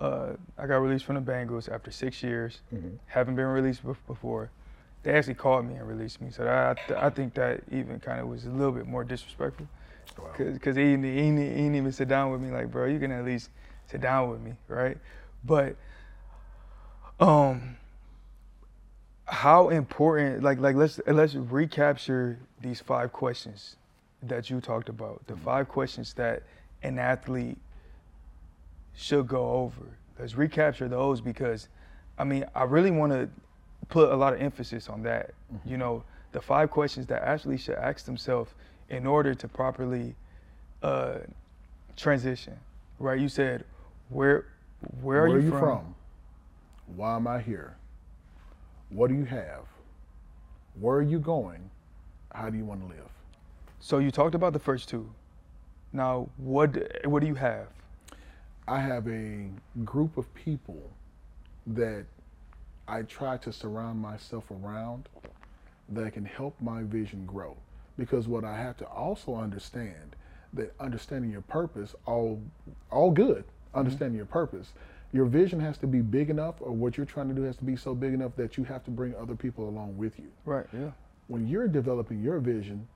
Uh, I got released from the Bengals after six years. Mm-hmm. Haven't been released before. They actually called me and released me. So that, I, I think that even kind of was a little bit more disrespectful. Because wow. he, he, he, he didn't even sit down with me like, bro, you can at least sit down with me, right? But um how important like like let's let's recapture these five questions that you talked about. The five questions that an athlete should go over. Let's recapture those because I mean, I really want to put a lot of emphasis on that. Mm-hmm. You know, the five questions that athletes should ask themselves in order to properly uh, transition. Right? You said, where where are, Where you, you from? from? Why am I here? What do you have? Where are you going? How do you want to live? So you talked about the first two. Now, what what do you have? I have a group of people that I try to surround myself around that can help my vision grow. Because what I have to also understand that understanding your purpose, all all good, understanding mm-hmm. your purpose. Your vision has to be big enough, or what you're trying to do has to be so big enough that you have to bring other people along with you. Right, yeah. When you're developing your vision,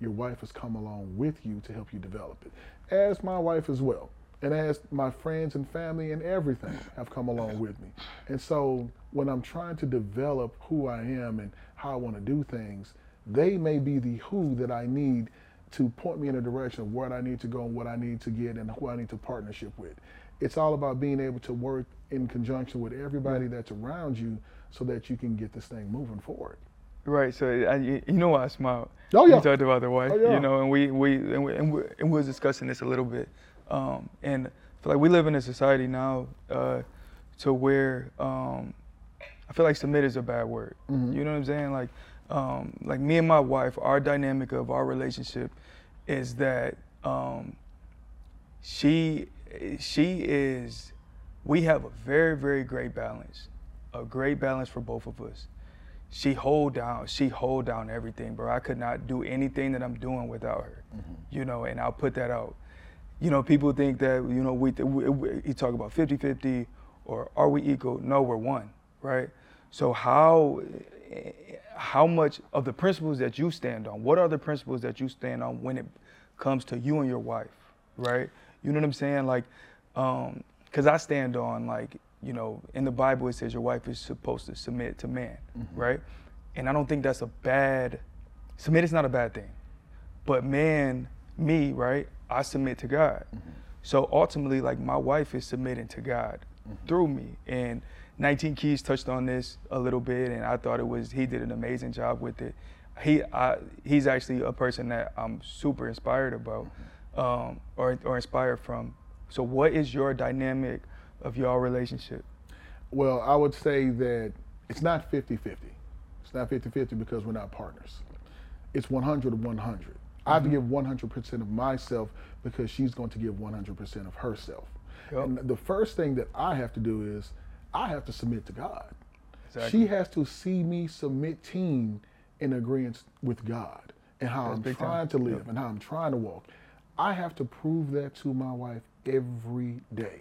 your wife has come along with you to help you develop it, as my wife as well. And as my friends and family and everything have come along with me. And so when I'm trying to develop who I am and how I want to do things, they may be the who that I need to point me in a direction of where I need to go and what I need to get and who I need to partnership with. It's all about being able to work in conjunction with everybody that's around you so that you can get this thing moving forward. Right. So I, you know why I smiled. Oh yeah. You talked about the wife. Oh, yeah. You know, and we we and we, and we, and we was discussing this a little bit. Um, and I feel like we live in a society now uh, to where um, I feel like submit is a bad word. Mm-hmm. You know what I'm saying? Like um, like me and my wife, our dynamic of our relationship is that um, she she is we have a very very great balance, a great balance for both of us. She hold down she hold down everything, bro. I could not do anything that I'm doing without her, mm-hmm. you know. And I'll put that out. You know, people think that you know we, we, we you talk about 50-50 or are we equal? No, we're one, right? So how how much of the principles that you stand on, what are the principles that you stand on when it comes to you and your wife, right? You know what I'm saying? Like, um, cause I stand on like, you know, in the Bible it says your wife is supposed to submit to man, mm-hmm. right? And I don't think that's a bad, submit is not a bad thing. But man, me, right? I submit to God. Mm-hmm. So ultimately, like my wife is submitting to God mm-hmm. through me. And 19 Keys touched on this a little bit, and I thought it was he did an amazing job with it. He I, he's actually a person that I'm super inspired about, um, or or inspired from. So, what is your dynamic of your relationship? Well, I would say that It's not 50 50. It's not 50 50 because we're not partners. It's 100 to 100. Mm-hmm. I have to give 100% of myself because she's going to give 100% of herself. Yep. And the first thing that I have to do is I have to submit to God. Exactly. She has to see me submitting in agreement with God and how That's I'm trying time. to live yep. and how I'm trying to walk. I have to prove that to my wife every day.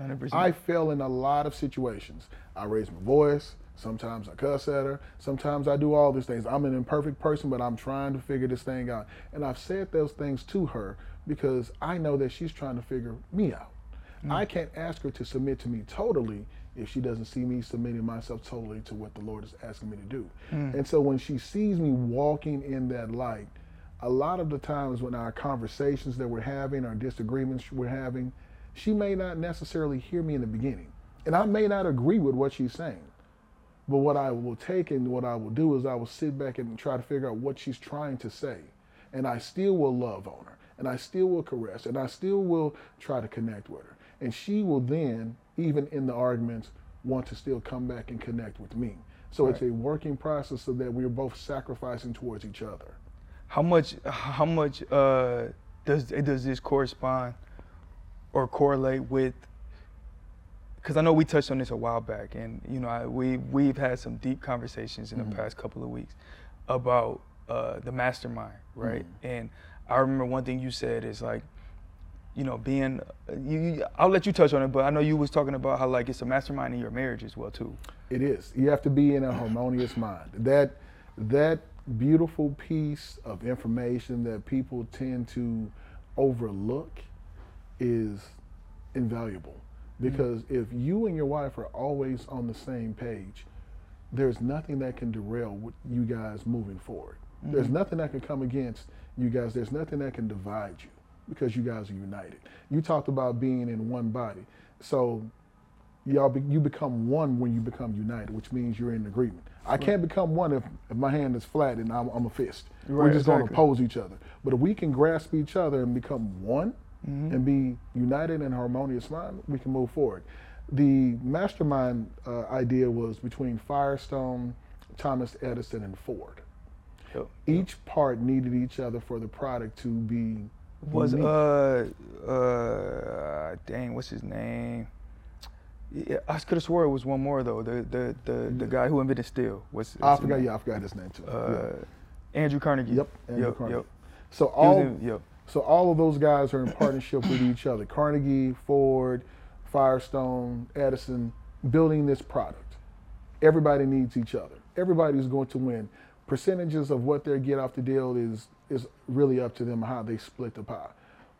100%. I fail in a lot of situations. I raise my voice. Sometimes I cuss at her. Sometimes I do all these things. I'm an imperfect person, but I'm trying to figure this thing out. And I've said those things to her because I know that she's trying to figure me out. Mm. I can't ask her to submit to me totally if she doesn't see me submitting myself totally to what the Lord is asking me to do. Mm. And so when she sees me walking in that light, a lot of the times when our conversations that we're having, our disagreements we're having, she may not necessarily hear me in the beginning. And I may not agree with what she's saying. But what I will take and what I will do is I will sit back and try to figure out what she's trying to say. And I still will love on her. And I still will caress. And I still will try to connect with her. And she will then, even in the arguments, want to still come back and connect with me. So right. it's a working process so that we're both sacrificing towards each other. How much how much uh, does does this correspond or correlate with because I know we touched on this a while back, and you know I, we we've had some deep conversations in mm-hmm. the past couple of weeks about uh, the mastermind, right? Mm-hmm. And I remember one thing you said is like, you know, being you, you, I'll let you touch on it, but I know you was talking about how like it's a mastermind in your marriage as well too. It is. You have to be in a harmonious mind. That that beautiful piece of information that people tend to overlook is invaluable because mm-hmm. if you and your wife are always on the same page, there's nothing that can derail you guys moving forward. Mm-hmm. There's nothing that can come against you guys. There's nothing that can divide you because you guys are united. You talked about being in one body. So y'all be, you become one when you become united, which means you're in agreement. I can't become one if, if my hand is flat and I'm, I'm a fist. Right, We're just exactly. going to oppose each other. But if we can grasp each other and become one, mm-hmm. and be united and harmonious mind, we can move forward. The mastermind uh, idea was between Firestone, Thomas Edison, and Ford. Yep. Each part needed each other for the product to be. Was uh uh dang what's his name? Yeah, I could have swore it was one more though. The the the, yeah. the guy who invented steel. was. I forgot. Name? Yeah, I forgot his name too. Uh, yeah. Andrew Carnegie. Yep. Andrew yep, Carnegie. Yep. So all in, yep. So all of those guys are in partnership with each other. Carnegie, Ford, Firestone, Edison, building this product. Everybody needs each other. Everybody's going to win. Percentages of what they get off the deal is is really up to them how they split the pie.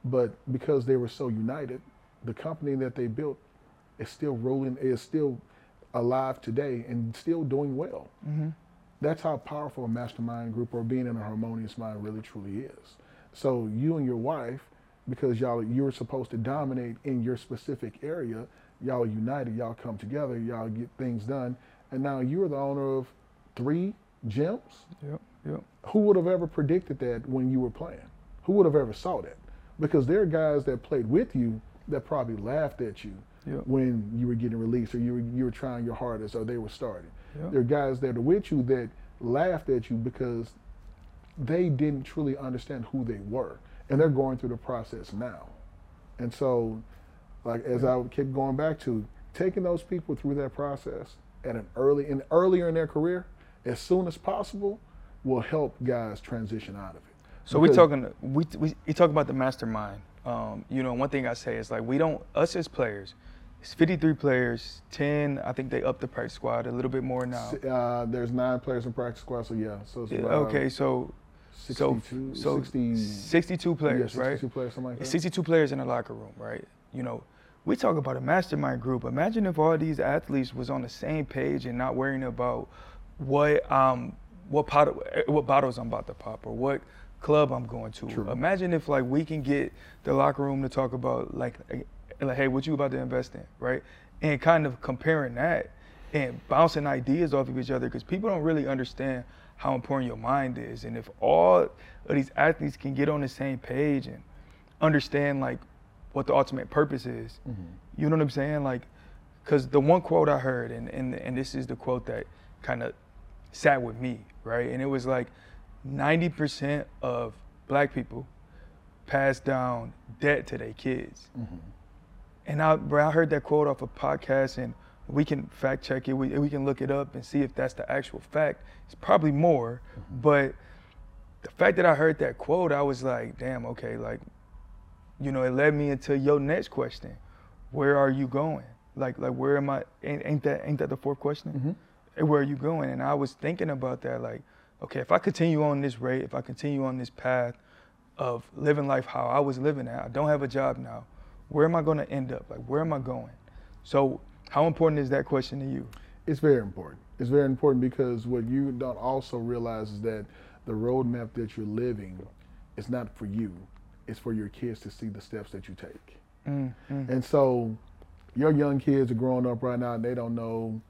But because they were so united, the company that they built is still rolling, is still alive today and still doing well. Mm-hmm. That's how powerful a mastermind group or being in a harmonious mind really truly is. So you and your wife, because y'all you were supposed to dominate in your specific area, y'all united, y'all come together, y'all get things done, and now you're the owner of three gyms. Yep, yep. Who would have ever predicted that when you were playing? Who would have ever saw that? Because there are guys that played with you that probably laughed at you yep. when you were getting released or you were you were trying your hardest or they were starting. Yep. There are guys that are with you that laughed at you because they didn't truly understand who they were. And they're going through the process now. And so, like as I keep going back to, taking those people through that process at an early and earlier in their career, as soon as possible, will help guys transition out of it. So we talking we we, we talk about the mastermind. Um, you know, one thing I say is like we don't us as players. It's 53 players, 10. I think they upped the practice squad a little bit more now. Uh, there's nine players in practice squad, so yeah. So yeah, okay, so 62, so, 60, 62 players, yeah, 62 right? Players, like that. 62 players in the locker room, right? You know, we talk about a mastermind group. Imagine if all these athletes was on the same page and not worrying about what um what pot what bottles I'm about to pop or what club I'm going to. True. Imagine if like we can get the locker room to talk about like like hey, what you about to invest in, right? And kind of comparing that and bouncing ideas off of each other because people don't really understand how important your mind is. And if all of these athletes can get on the same page and understand like what the ultimate purpose is, mm-hmm. you know what I'm saying? Like, because the one quote I heard, and, and and this is the quote that kind of sat with me, right? And it was like 90% of black people pass down debt to their kids. Mm-hmm. And I, bro, I heard that quote off a podcast, and we can fact check it. We, we can look it up and see if that's the actual fact. It's probably more, mm-hmm. but the fact that I heard that quote, I was like, damn, okay, like, you know, it led me into your next question. Where are you going? Like, like where am I? Ain't, ain't that ain't that the fourth question? Mm-hmm. Where are you going? And I was thinking about that, like, okay, if I continue on this rate, if I continue on this path of living life how I was living at, I don't have a job now. Where am I going to end up? Like, where am I going? So, how important is that question to you? It's very important. It's very important because what you don't also realize is that the roadmap that you're living is not for you. It's for your kids to see the steps that you take. Mm-hmm. And so your young kids are growing up right now and they don't know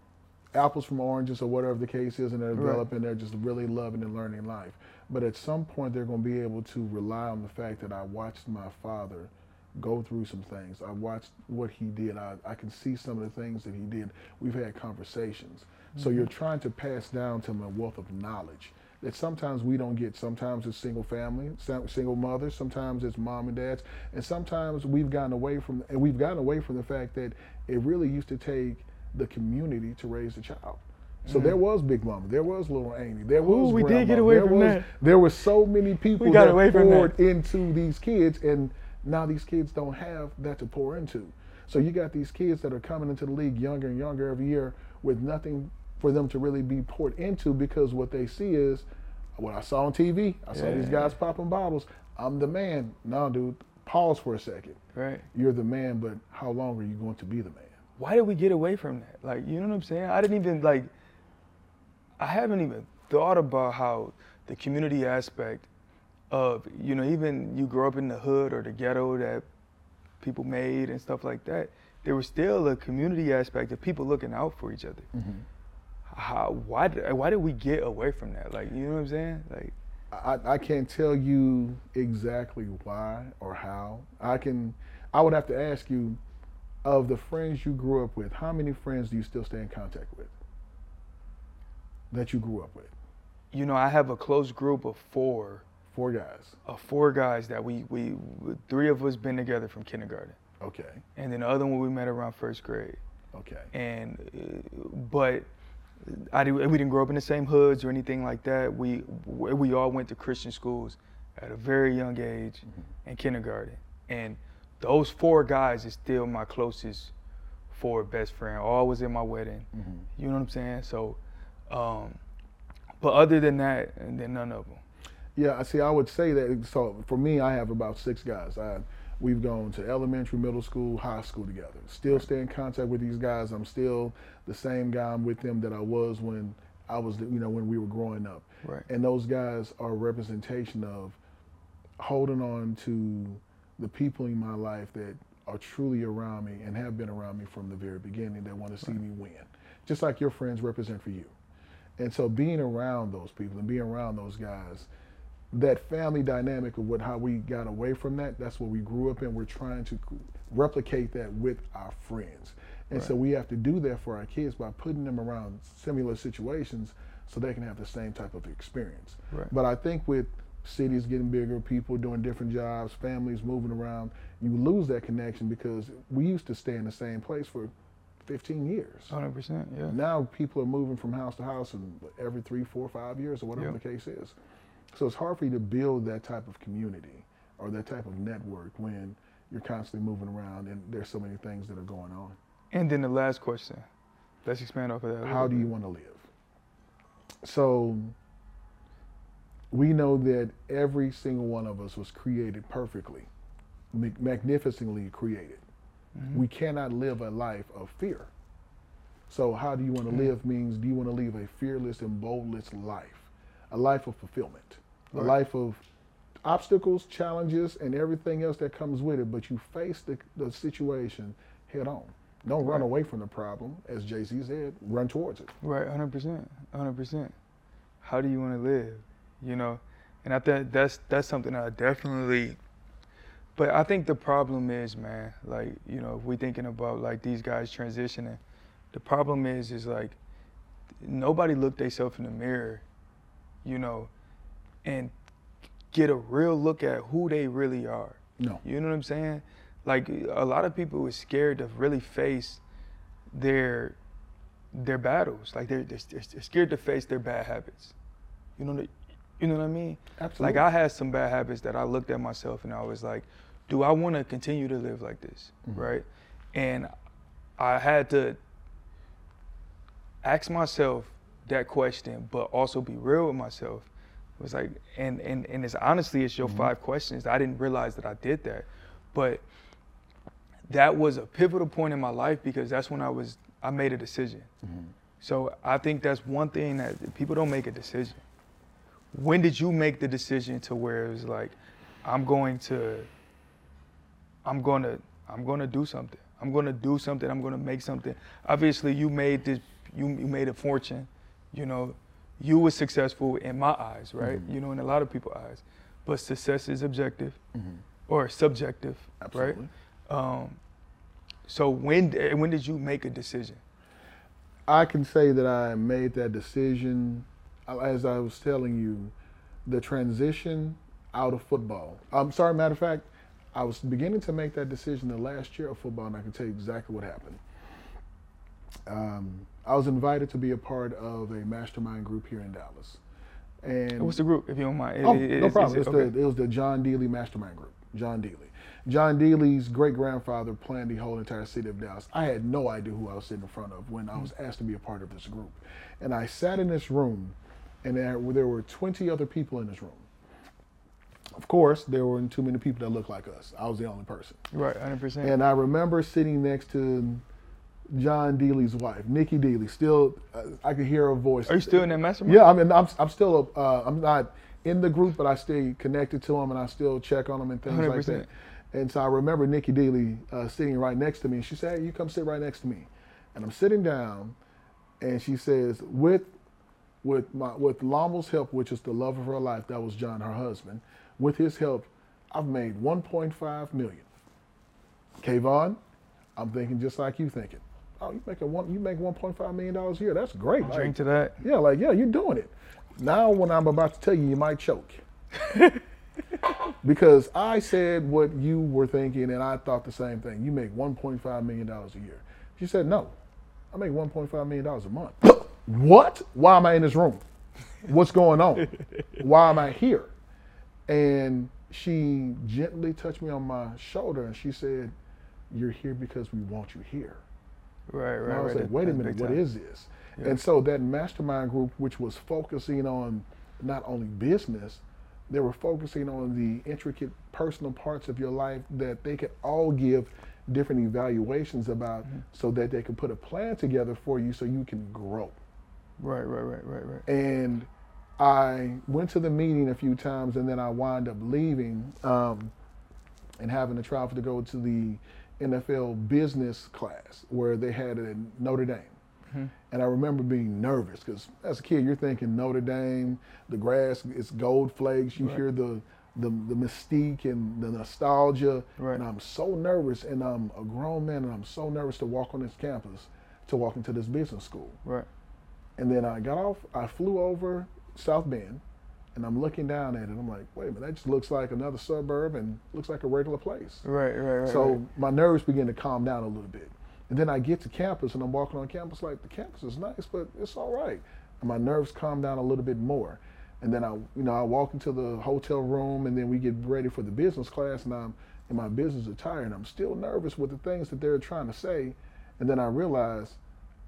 apples from oranges or whatever the case is and they're developing, right. they're just really loving and learning life. But at some point they're going to be able to rely on the fact that I watched my father go through some things. I watched what he did. I, I can see some of the things that he did. We've had conversations. Mm-hmm. So you're trying to pass down to them a wealth of knowledge that sometimes we don't get. Sometimes it's single family, single mothers. Sometimes it's mom and dads, and sometimes we've gotten away from and we've gotten away from the fact that it really used to take the community to raise a child. So mm there was Big Mama, there was Little Amy, there was Ooh, we Grandma, did get away there from was, that. There were so many people that away poured into these kids, and now these kids don't have that to pour into. So you got these kids that are coming into the league younger and younger every year with nothing for them to really be poured into because what they see is what I saw on TV. I saw yeah. these guys popping bottles. I'm the man. No, dude, pause for a second. Right. You're the man, but how long are you going to be the man? Why did we get away from that? Like, you know what I'm saying? I didn't even like. I haven't even thought about how the community aspect of you know even you grow up in the hood or the ghetto that people made and stuff like that. There was still a community aspect of people looking out for each other. Mm-hmm how why why did we get away from that? Like you know what I'm saying? Like I, I can't tell you exactly why or how. I can I would have to ask you of the friends you grew up with, how many friends do you still stay in contact with? That you grew up with? You know, I have a close group of four. Four guys. Of four guys that we we three of us been together from kindergarten. Okay. And then the other one we met around first grade. Okay. And uh, but I did, we didn't grow up in the same hoods or anything like that. We we all went to Christian schools at a very young age mm-hmm. in kindergarten, and those four guys is still my closest four best friend. All was in my wedding. Mm-hmm. You know what I'm saying? So, um, but other than that, and then none of them. Yeah, I see, I would say that. So for me, I have about six guys. I We've gone to elementary, middle school, high school together. Still stay in contact with these guys. I'm still the same guy I'm with them that I was when I was, you know, when we were growing up. Right. And those guys are a representation of holding on to the people in my life that are truly around me and have been around me from the very beginning that want to see right. me win. Just like your friends represent for you. And so being around those people and being around those guys – that family dynamic of what how we got away from that that's what we grew up in we're trying to replicate that with our friends and right. so we have to do that for our kids by putting them around similar situations so they can have the same type of experience right. but i think with cities getting bigger people doing different jobs families moving around you lose that connection because we used to stay in the same place for 15 years 100% yeah now people are moving from house to house and every three four five years or whatever yep. the case is so it's hard for you to build that type of community or that type of network when you're constantly moving around and there's so many things that are going on. And then the last question, let's expand off of that. How do you want to live? So we know that every single one of us was created perfectly, magnificently created. Mm-hmm. We cannot live a life of fear. So how do you want to mm-hmm. live means do you want to live a fearless and boldless life, a life of fulfillment a right. life of obstacles, challenges, and everything else that comes with it, but you face the, the situation head on. Don't run away from the problem, as Jay Z said, run towards it. Right, 100%. 100%. How do you want to live? You know? And I think that's that's something I definitely but I think the problem is, man, like, you know, if we're thinking about like these guys transitioning, the problem is is like nobody looked themselves in the mirror, you know, and get a real look at who they really are. No. You know what I'm saying? Like a lot of people were scared to really face their their battles. Like they're, they're, they're scared to face their bad habits. You know, you know what I mean? Absolutely. Like I had some bad habits that I looked at myself and I was like, do I want to continue to live like this, Mhm. right? And I had to ask myself that question, but also be real with myself. It was like, and and and it's honestly, it's your Mhm. five questions. I didn't realize that I did that, but that was a pivotal point in my life because that's when I was I made a decision. Mhm. So I think that's one thing that people don't make a decision. When did you make the decision to where it was like, I'm going to, I'm going to, I'm going to do something. I'm going to do something. I'm going to make something. Obviously, you made this, you, you made a fortune. You know, you were successful in my eyes, right? Mhm. You know, in a lot of people's eyes. But success is objective Mhm. or subjective, Absolutely. right? Um, so when when did you make a decision? I can say that I made that decision, uh, as I was telling you, the transition out of football. I'm sorry, matter of fact, I was beginning to make that decision the last year of football, and I can tell you exactly what happened. Um, I was invited to be a part of a mastermind group here in Dallas. And What's the group, if you don't mind? Oh, It- no is- problem. is it- okay. the, it was the John Dealey Mastermind Group. John Dealey. John Dealey's great grandfather planned the whole entire city of Dallas. I had no idea who I was sitting in front of when I was asked to be a part of this group. And I sat in this room, and there, there were 20 other people in this room. Of course, there weren't too many people that looked like us. I was the only person. Right, 100%. And I remember sitting next to John Dealey's wife, Nikki Dealey. Still, uh, I can hear her voice. Are you still in that mastermind? Yeah, I mean, I'm, I'm still, a, uh, I'm not in the group, but I stay connected to them and I still check on them and things like 100%. that. And so I remember Nikki Dealey uh, sitting right next to me. And she said, hey, you come sit right next to me. And I'm sitting down and she says, with, with, my, with Lamel's help, which is the love of her life, that was John, her husband, with his help, I've made 1.5 million. Kayvon, I'm thinking just like you thinking. Oh, you make a one, you make 1.5 million dollars a year. That's great. Like, Drink to that. yeah, like, yeah, you're doing it. Now, when I'm about to tell you, you might choke. because I said what you were thinking, and I thought the same thing. You make $1.5 million a year. She said, no, I make $1.5 million a month. what? Why am I in this room? What's going on? Why am I here? And she gently touched me on my shoulder and she said, You're here because we want you here. Right, And right, I was right. like, wait a minute, what is this? Yeah. And so that mastermind group, which was focusing on not only business, they were focusing on the intricate personal parts of your life that they could all give different evaluations about Mm-hmm. so that they could put a plan together for you so you can grow. Right, right, right, right, right. And I went to the meeting a few times and then I wound up leaving um, and having to travel to go to the NFL business class where they had it in Notre Dame. Mhm. And I remember being nervous because as a kid, you're thinking Notre Dame, the grass is gold flakes. You Right. hear the, the the mystique and the nostalgia. Right. And I'm so nervous, and I'm a grown man, and I'm so nervous to walk on this campus, to walk into this business school. Right. And then I got off, I flew over South Bend, and I'm looking down at it. I'm like, wait a minute, that just looks like another suburb and looks like a regular place. Right, right, right. so right. my nerves begin to calm down a little bit. And then I get to campus and I'm walking on campus like the campus is nice, but it's all right. And my nerves calm down a little bit more. And then I, you know, I walk into the hotel room and then we get ready for the business class and I'm in my business attire and I'm still nervous with the things that they're trying to say. And then I realize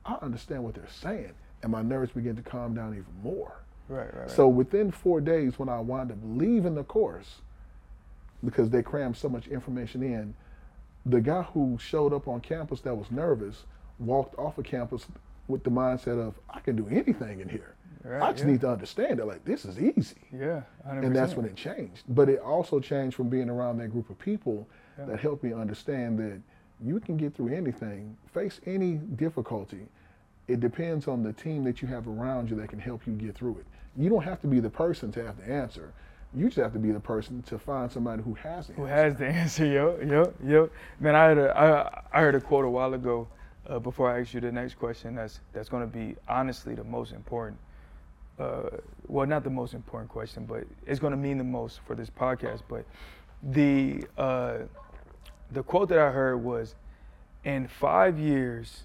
I understand what they're saying and my nerves begin to calm down even more. Right, right, right. So within four days, when I wound up leaving the course, because they crammed so much information in, the guy who showed up on campus that was nervous walked off of campus with the mindset of, I can do anything in here. Right, I just yeah. need to understand that, like, this is easy. yeah, 100%. And that's when it changed. But it also changed from being around that group of people Yeah. that helped me understand that you can get through anything, face any difficulty. It depends on the team that you have around you that can help you get through it. You don't have to be the person to have the answer. You just have to be the person to find somebody who has the answer. Who answer. has the answer? Yo, yo, yo. Man, I heard a, I, I heard a quote a while ago. uh, before I ask you the next question, that's that's going to be honestly the most important. Uh, well, not the most important question, but it's going to mean the most for this podcast. But the uh, the quote that I heard was, "In five years,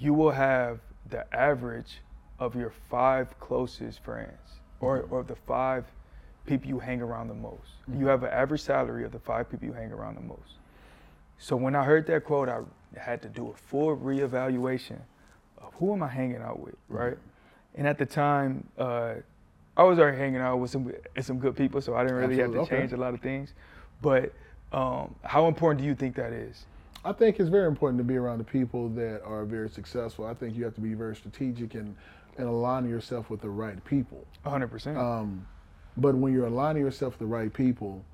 you will have the average of your five closest friends, or or the five people you hang around the most. Mm-hmm. You have an average salary of the five people you hang around the most." So when I heard that quote, I had to do a full reevaluation of who am I hanging out with, mm-hmm. right? Mm-hmm. And at the time, uh, I was already hanging out with some some good people, so I didn't really Absolutely. have to okay. change a lot of things. But um, how important do you think that is? I think it's very important to be around the people that are very successful. I think you have to be very strategic and, and align yourself with the right people. 100%. Um, but when you're aligning yourself with the right people,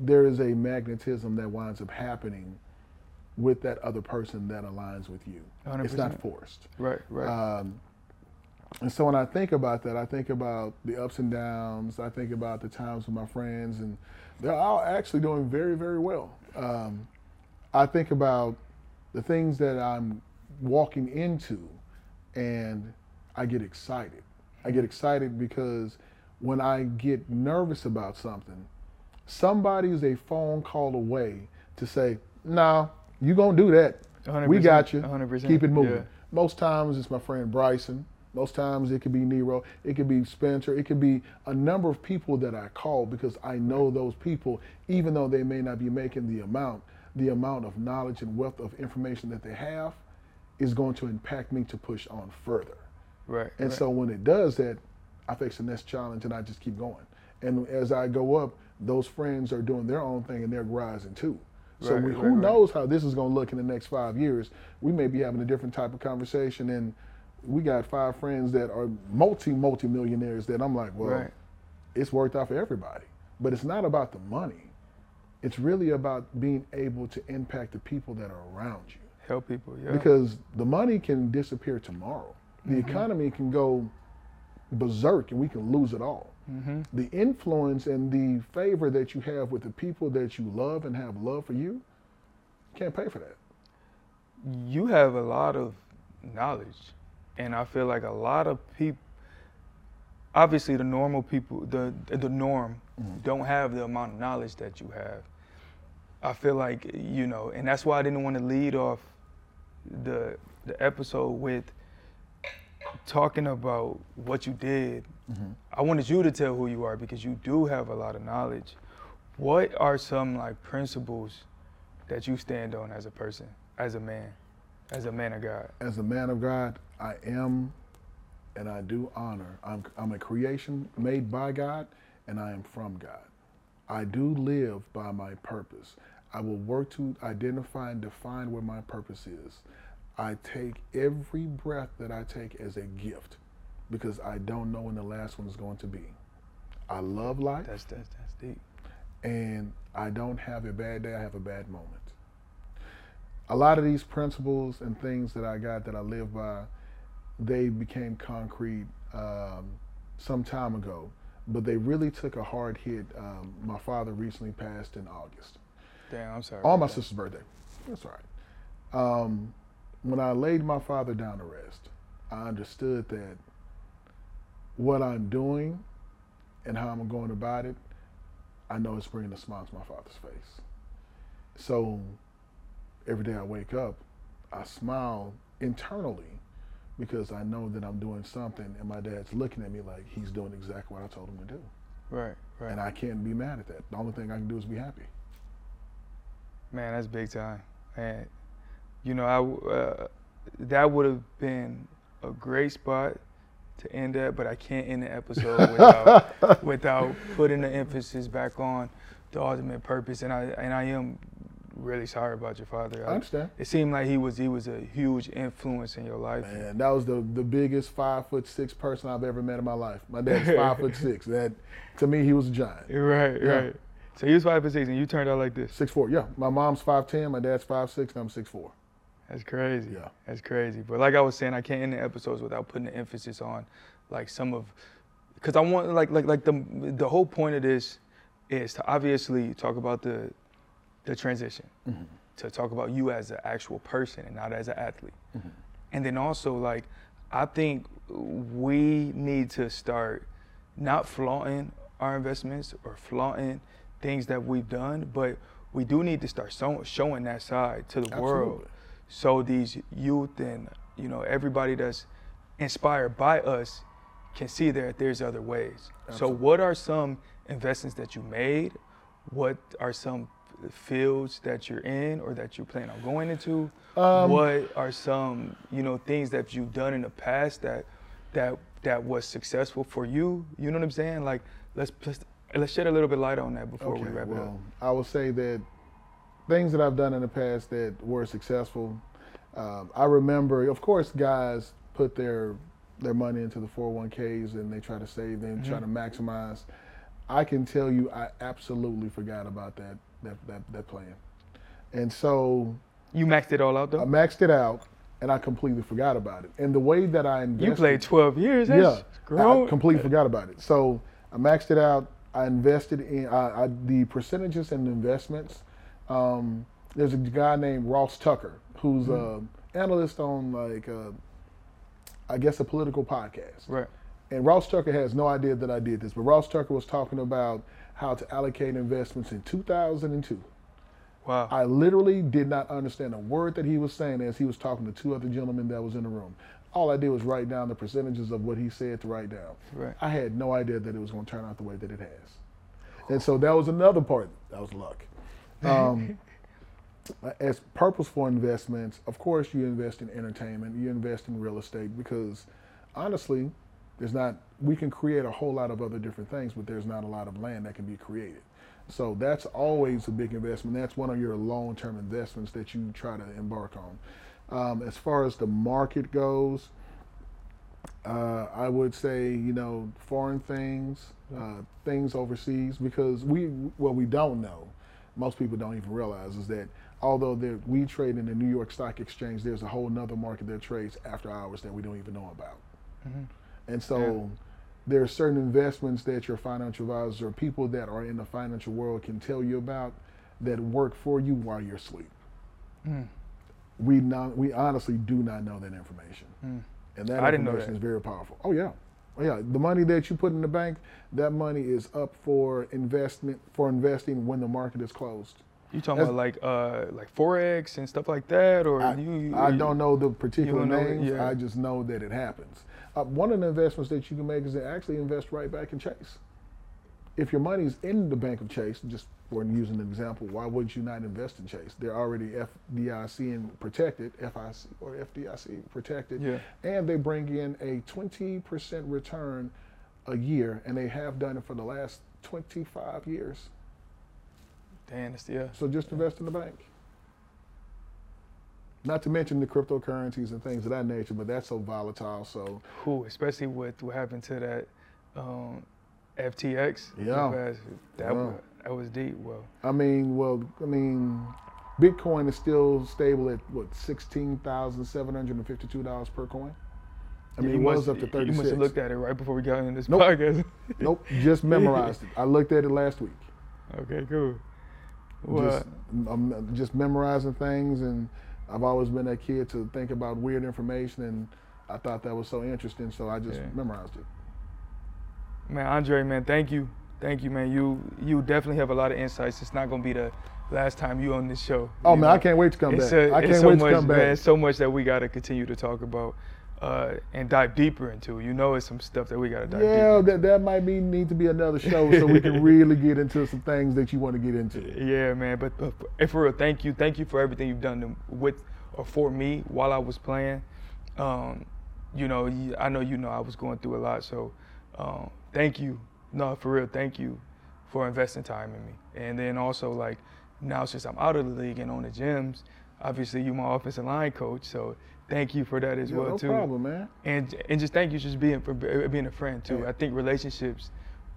there is a magnetism that winds up happening with that other person that aligns with you. 100%. It's not forced. Right, right. Um, and so when I think about that, I think about the ups and downs. I think about the times with my friends, and they're all actually doing very, very well. Um, I think about the things that I'm walking into, and I get excited. I get excited because when I get nervous about something, somebody is a phone call away to say, "Nah, you gonna do that? We got you. 100%. Keep it moving." Yeah. Most times it's my friend Bryson. Most times it could be Nero, it could be Spencer, it could be a number of people that I call because I know those people, even though they may not be making the amount, the amount of knowledge and wealth of information that they have is going to impact me to push on further. Right. And right. so when it does that, I face the next challenge and I just keep going. And as I go up, those friends are doing their own thing and they're rising too. So right, we, who right, knows how this is going to look in the next five years? We may be having a different type of conversation, and we got five friends that are multi multi millionaires. That I'm like, well, it's worked out for everybody. But it's not about the money. It's really about being able to impact the people that are around you. Help people, yeah. Because the money can disappear tomorrow. The mm-hmm. economy can go berserk, and we can lose it all. Mm-hmm. The influence and the favor that you have with the people that you love and have love for you, you can't pay for that. You have a lot of knowledge, and I feel like a lot of people, obviously the normal people, the the norm, mm-hmm. don't have the amount of knowledge that you have. I feel like you know, and that's why I didn't want to lead off the the episode with talking about what you did, mm-hmm. I wanted you to tell who you are because you do have a lot of knowledge. What are some like principles that you stand on as a person, as a man, as a man of God? As a man of God, I am and I do honor. I'm, I'm a creation made by God and I am from God. I do live by my purpose. I will work to identify and define where my purpose is. I take every breath that I take as a gift because I don't know when the last one is going to be. I love life. That's that's that's deep. And I don't have a bad day, I have a bad moment. A lot of these principles and things that I got that I live by, they became concrete um, some time ago, but they really took a hard hit. Um, my father recently passed in August. Damn, I'm sorry. On my sister's birthday. That's all right. Um, when I laid my father down to rest, I understood that what I'm doing and how I'm going about it, I know it's bringing a smile to my father's face. So every day I wake up, I smile internally because I know that I'm doing something and my dad's looking at me like he's doing exactly what I told him to do. Right, right. And I can't be mad at that. The only thing I can do is be happy. Man, that's big time. And you know, I uh, that would have been a great spot to end at, but I can't end the episode without without putting the emphasis back on the ultimate purpose. And I and I am really sorry about your father. I, I understand. It seemed like he was he was a huge influence in your life. Man, that was the the biggest five foot six person I've ever met in my life. My dad's five foot six. That to me he was a giant. Right, yeah. right. So he was five foot six, and you turned out like this. Six four. Yeah, my mom's five ten. My dad's five six, and I'm six four. That's crazy. Yeah. That's crazy. But like I was saying, I can't end the episodes without putting the emphasis on like some of because I want like like like the the whole point of this is to obviously talk about the the transition. Mm-hmm. to talk about you as an actual person and not as an athlete. Mm-hmm. And then also like I think we need to start not flaunting our investments or flaunting things that we've done, but we do need to start so, showing that side to the Absolutely. world, so these youth and you know everybody that's inspired by us can see that there's other ways. Absolutely. So, what are some investments that you made? What are some fields that you're in or that you plan on going into? Um, what are some you know things that you've done in the past that that that was successful for you? You know what I'm saying? Like let's let's, let's shed a little bit light on that before okay, we wrap well, it up. I will say that things that I've done in the past that were successful. Um, I remember, of course, guys put their their money into the 401ks and they try to save them, mm-hmm. try to maximize. I can tell you, I absolutely forgot about that that that, that plan, and so you maxed it all out though. I maxed it out, and I completely forgot about it. And the way that I invested, you played 12 years. yeah, grown. I completely forgot about it. So I maxed it out. I invested in I, I, the percentages and investments. Um, there's a guy named Ross Tucker who's mm-hmm. an analyst on like a, uh, I guess a political podcast. Right. And Ross Tucker has no idea that I did this, but Ross Tucker was talking about how to allocate investments in 2002. Wow. I literally did not understand a word that he was saying as he was talking to two other gentlemen that was in the room. All I did was write down the percentages of what he said to write down. Right. I had no idea that it was going to turn out the way that it has. And so that was another part. That was luck. Um, as purposeful investments, of course, you invest in entertainment, you invest in real estate because honestly, there's not, we can create a whole lot of other different things, but there's not a lot of land that can be created. So that's always a big investment. That's one of your long term investments that you try to embark on. Um, as far as the market goes, uh, I would say, you know, foreign things, uh, things overseas, because we, what we don't know, most people don't even realize, is that although we trade in the New York Stock Exchange, there's a whole nother market that trades after hours that we don't even know about. Mm-hmm. And so yeah. there are certain investments that your financial advisors or people that are in the financial world can tell you about that work for you while you're asleep. Mm. We not, we honestly do not know that information. Mm. And that I information is very powerful. Oh yeah. Yeah. The money that you put in the bank, that money is up for investment for investing when the market is closed. You talking That's, about like uh, like forex and stuff like that, or I, you, you, I don't know the particular names. yeah. I just know that it happens. Uh, one of the investments that you can make is to actually invest right back in Chase. If your money's in the bank of Chase, just for using an example, why would you not invest in Chase? They're already FDIC and protected, FIC or FDIC protected, yeah. and they bring in a 20% return a year, and they have done it for the last 25 years. Damn, yeah. So just invest in the bank. Not to mention the cryptocurrencies and things of that nature, but that's so volatile. So, Ooh, especially with what happened to that um, FTX. Yeah, that yeah. was that was deep. Well, I mean, well, I mean, Bitcoin is still stable at what sixteen thousand seven hundred and fifty-two dollars per coin. I mean, it was up to thirty-six. You must have looked at it right before we got in this nope. podcast. nope, just memorized it. I looked at it last week. Okay, cool. Just, I'm just memorizing things, and I've always been that kid to think about weird information, and I thought that was so interesting, so I just yeah. memorized it. Man, Andre, man, thank you, thank you, man. You you definitely have a lot of insights. It's not gonna be the last time you on this show. Oh man, know? I can't wait to come it's back. A, I can't so wait much, to come back. Man, so much that we got to continue to talk about uh, and dive deeper into. You know, it's some stuff that we got to dive. Yeah, that that might be need to be another show so we can really get into some things that you want to get into. Yeah, man. But uh, for real, thank you, thank you for everything you've done with or for me while I was playing. Um, you know, I know you know I was going through a lot, so um, thank you. No, for real, thank you for investing time in me. And then also like now since I'm out of the league and on the gyms, obviously you my offensive line coach, so thank you for that as yeah, well no too. No problem, man. And and just thank you just being for uh, being a friend too. Yeah. I think relationships,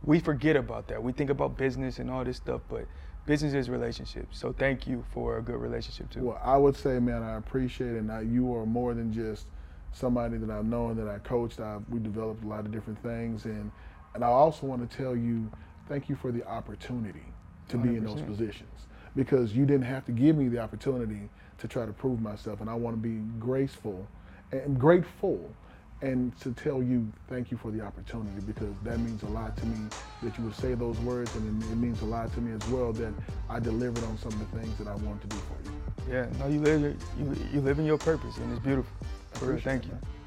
we forget about that. We think about business and all this stuff, but business is relationships. So thank you for a good relationship too. Well, I would say, man, I appreciate it. Now you are more than just somebody that I've known that I coached. I we developed a lot of different things, and and I also want to tell you, thank you for the opportunity to 100%. be in those positions because you didn't have to give me the opportunity to try to prove myself. And I want to be graceful and grateful and to tell you thank you for the opportunity because that means a lot to me that you would say those words and it, means a lot to me as well that I delivered on some of the things that I wanted to do for you. Yeah, no, you live you, you live in your purpose and it's beautiful. For real, thank you. That.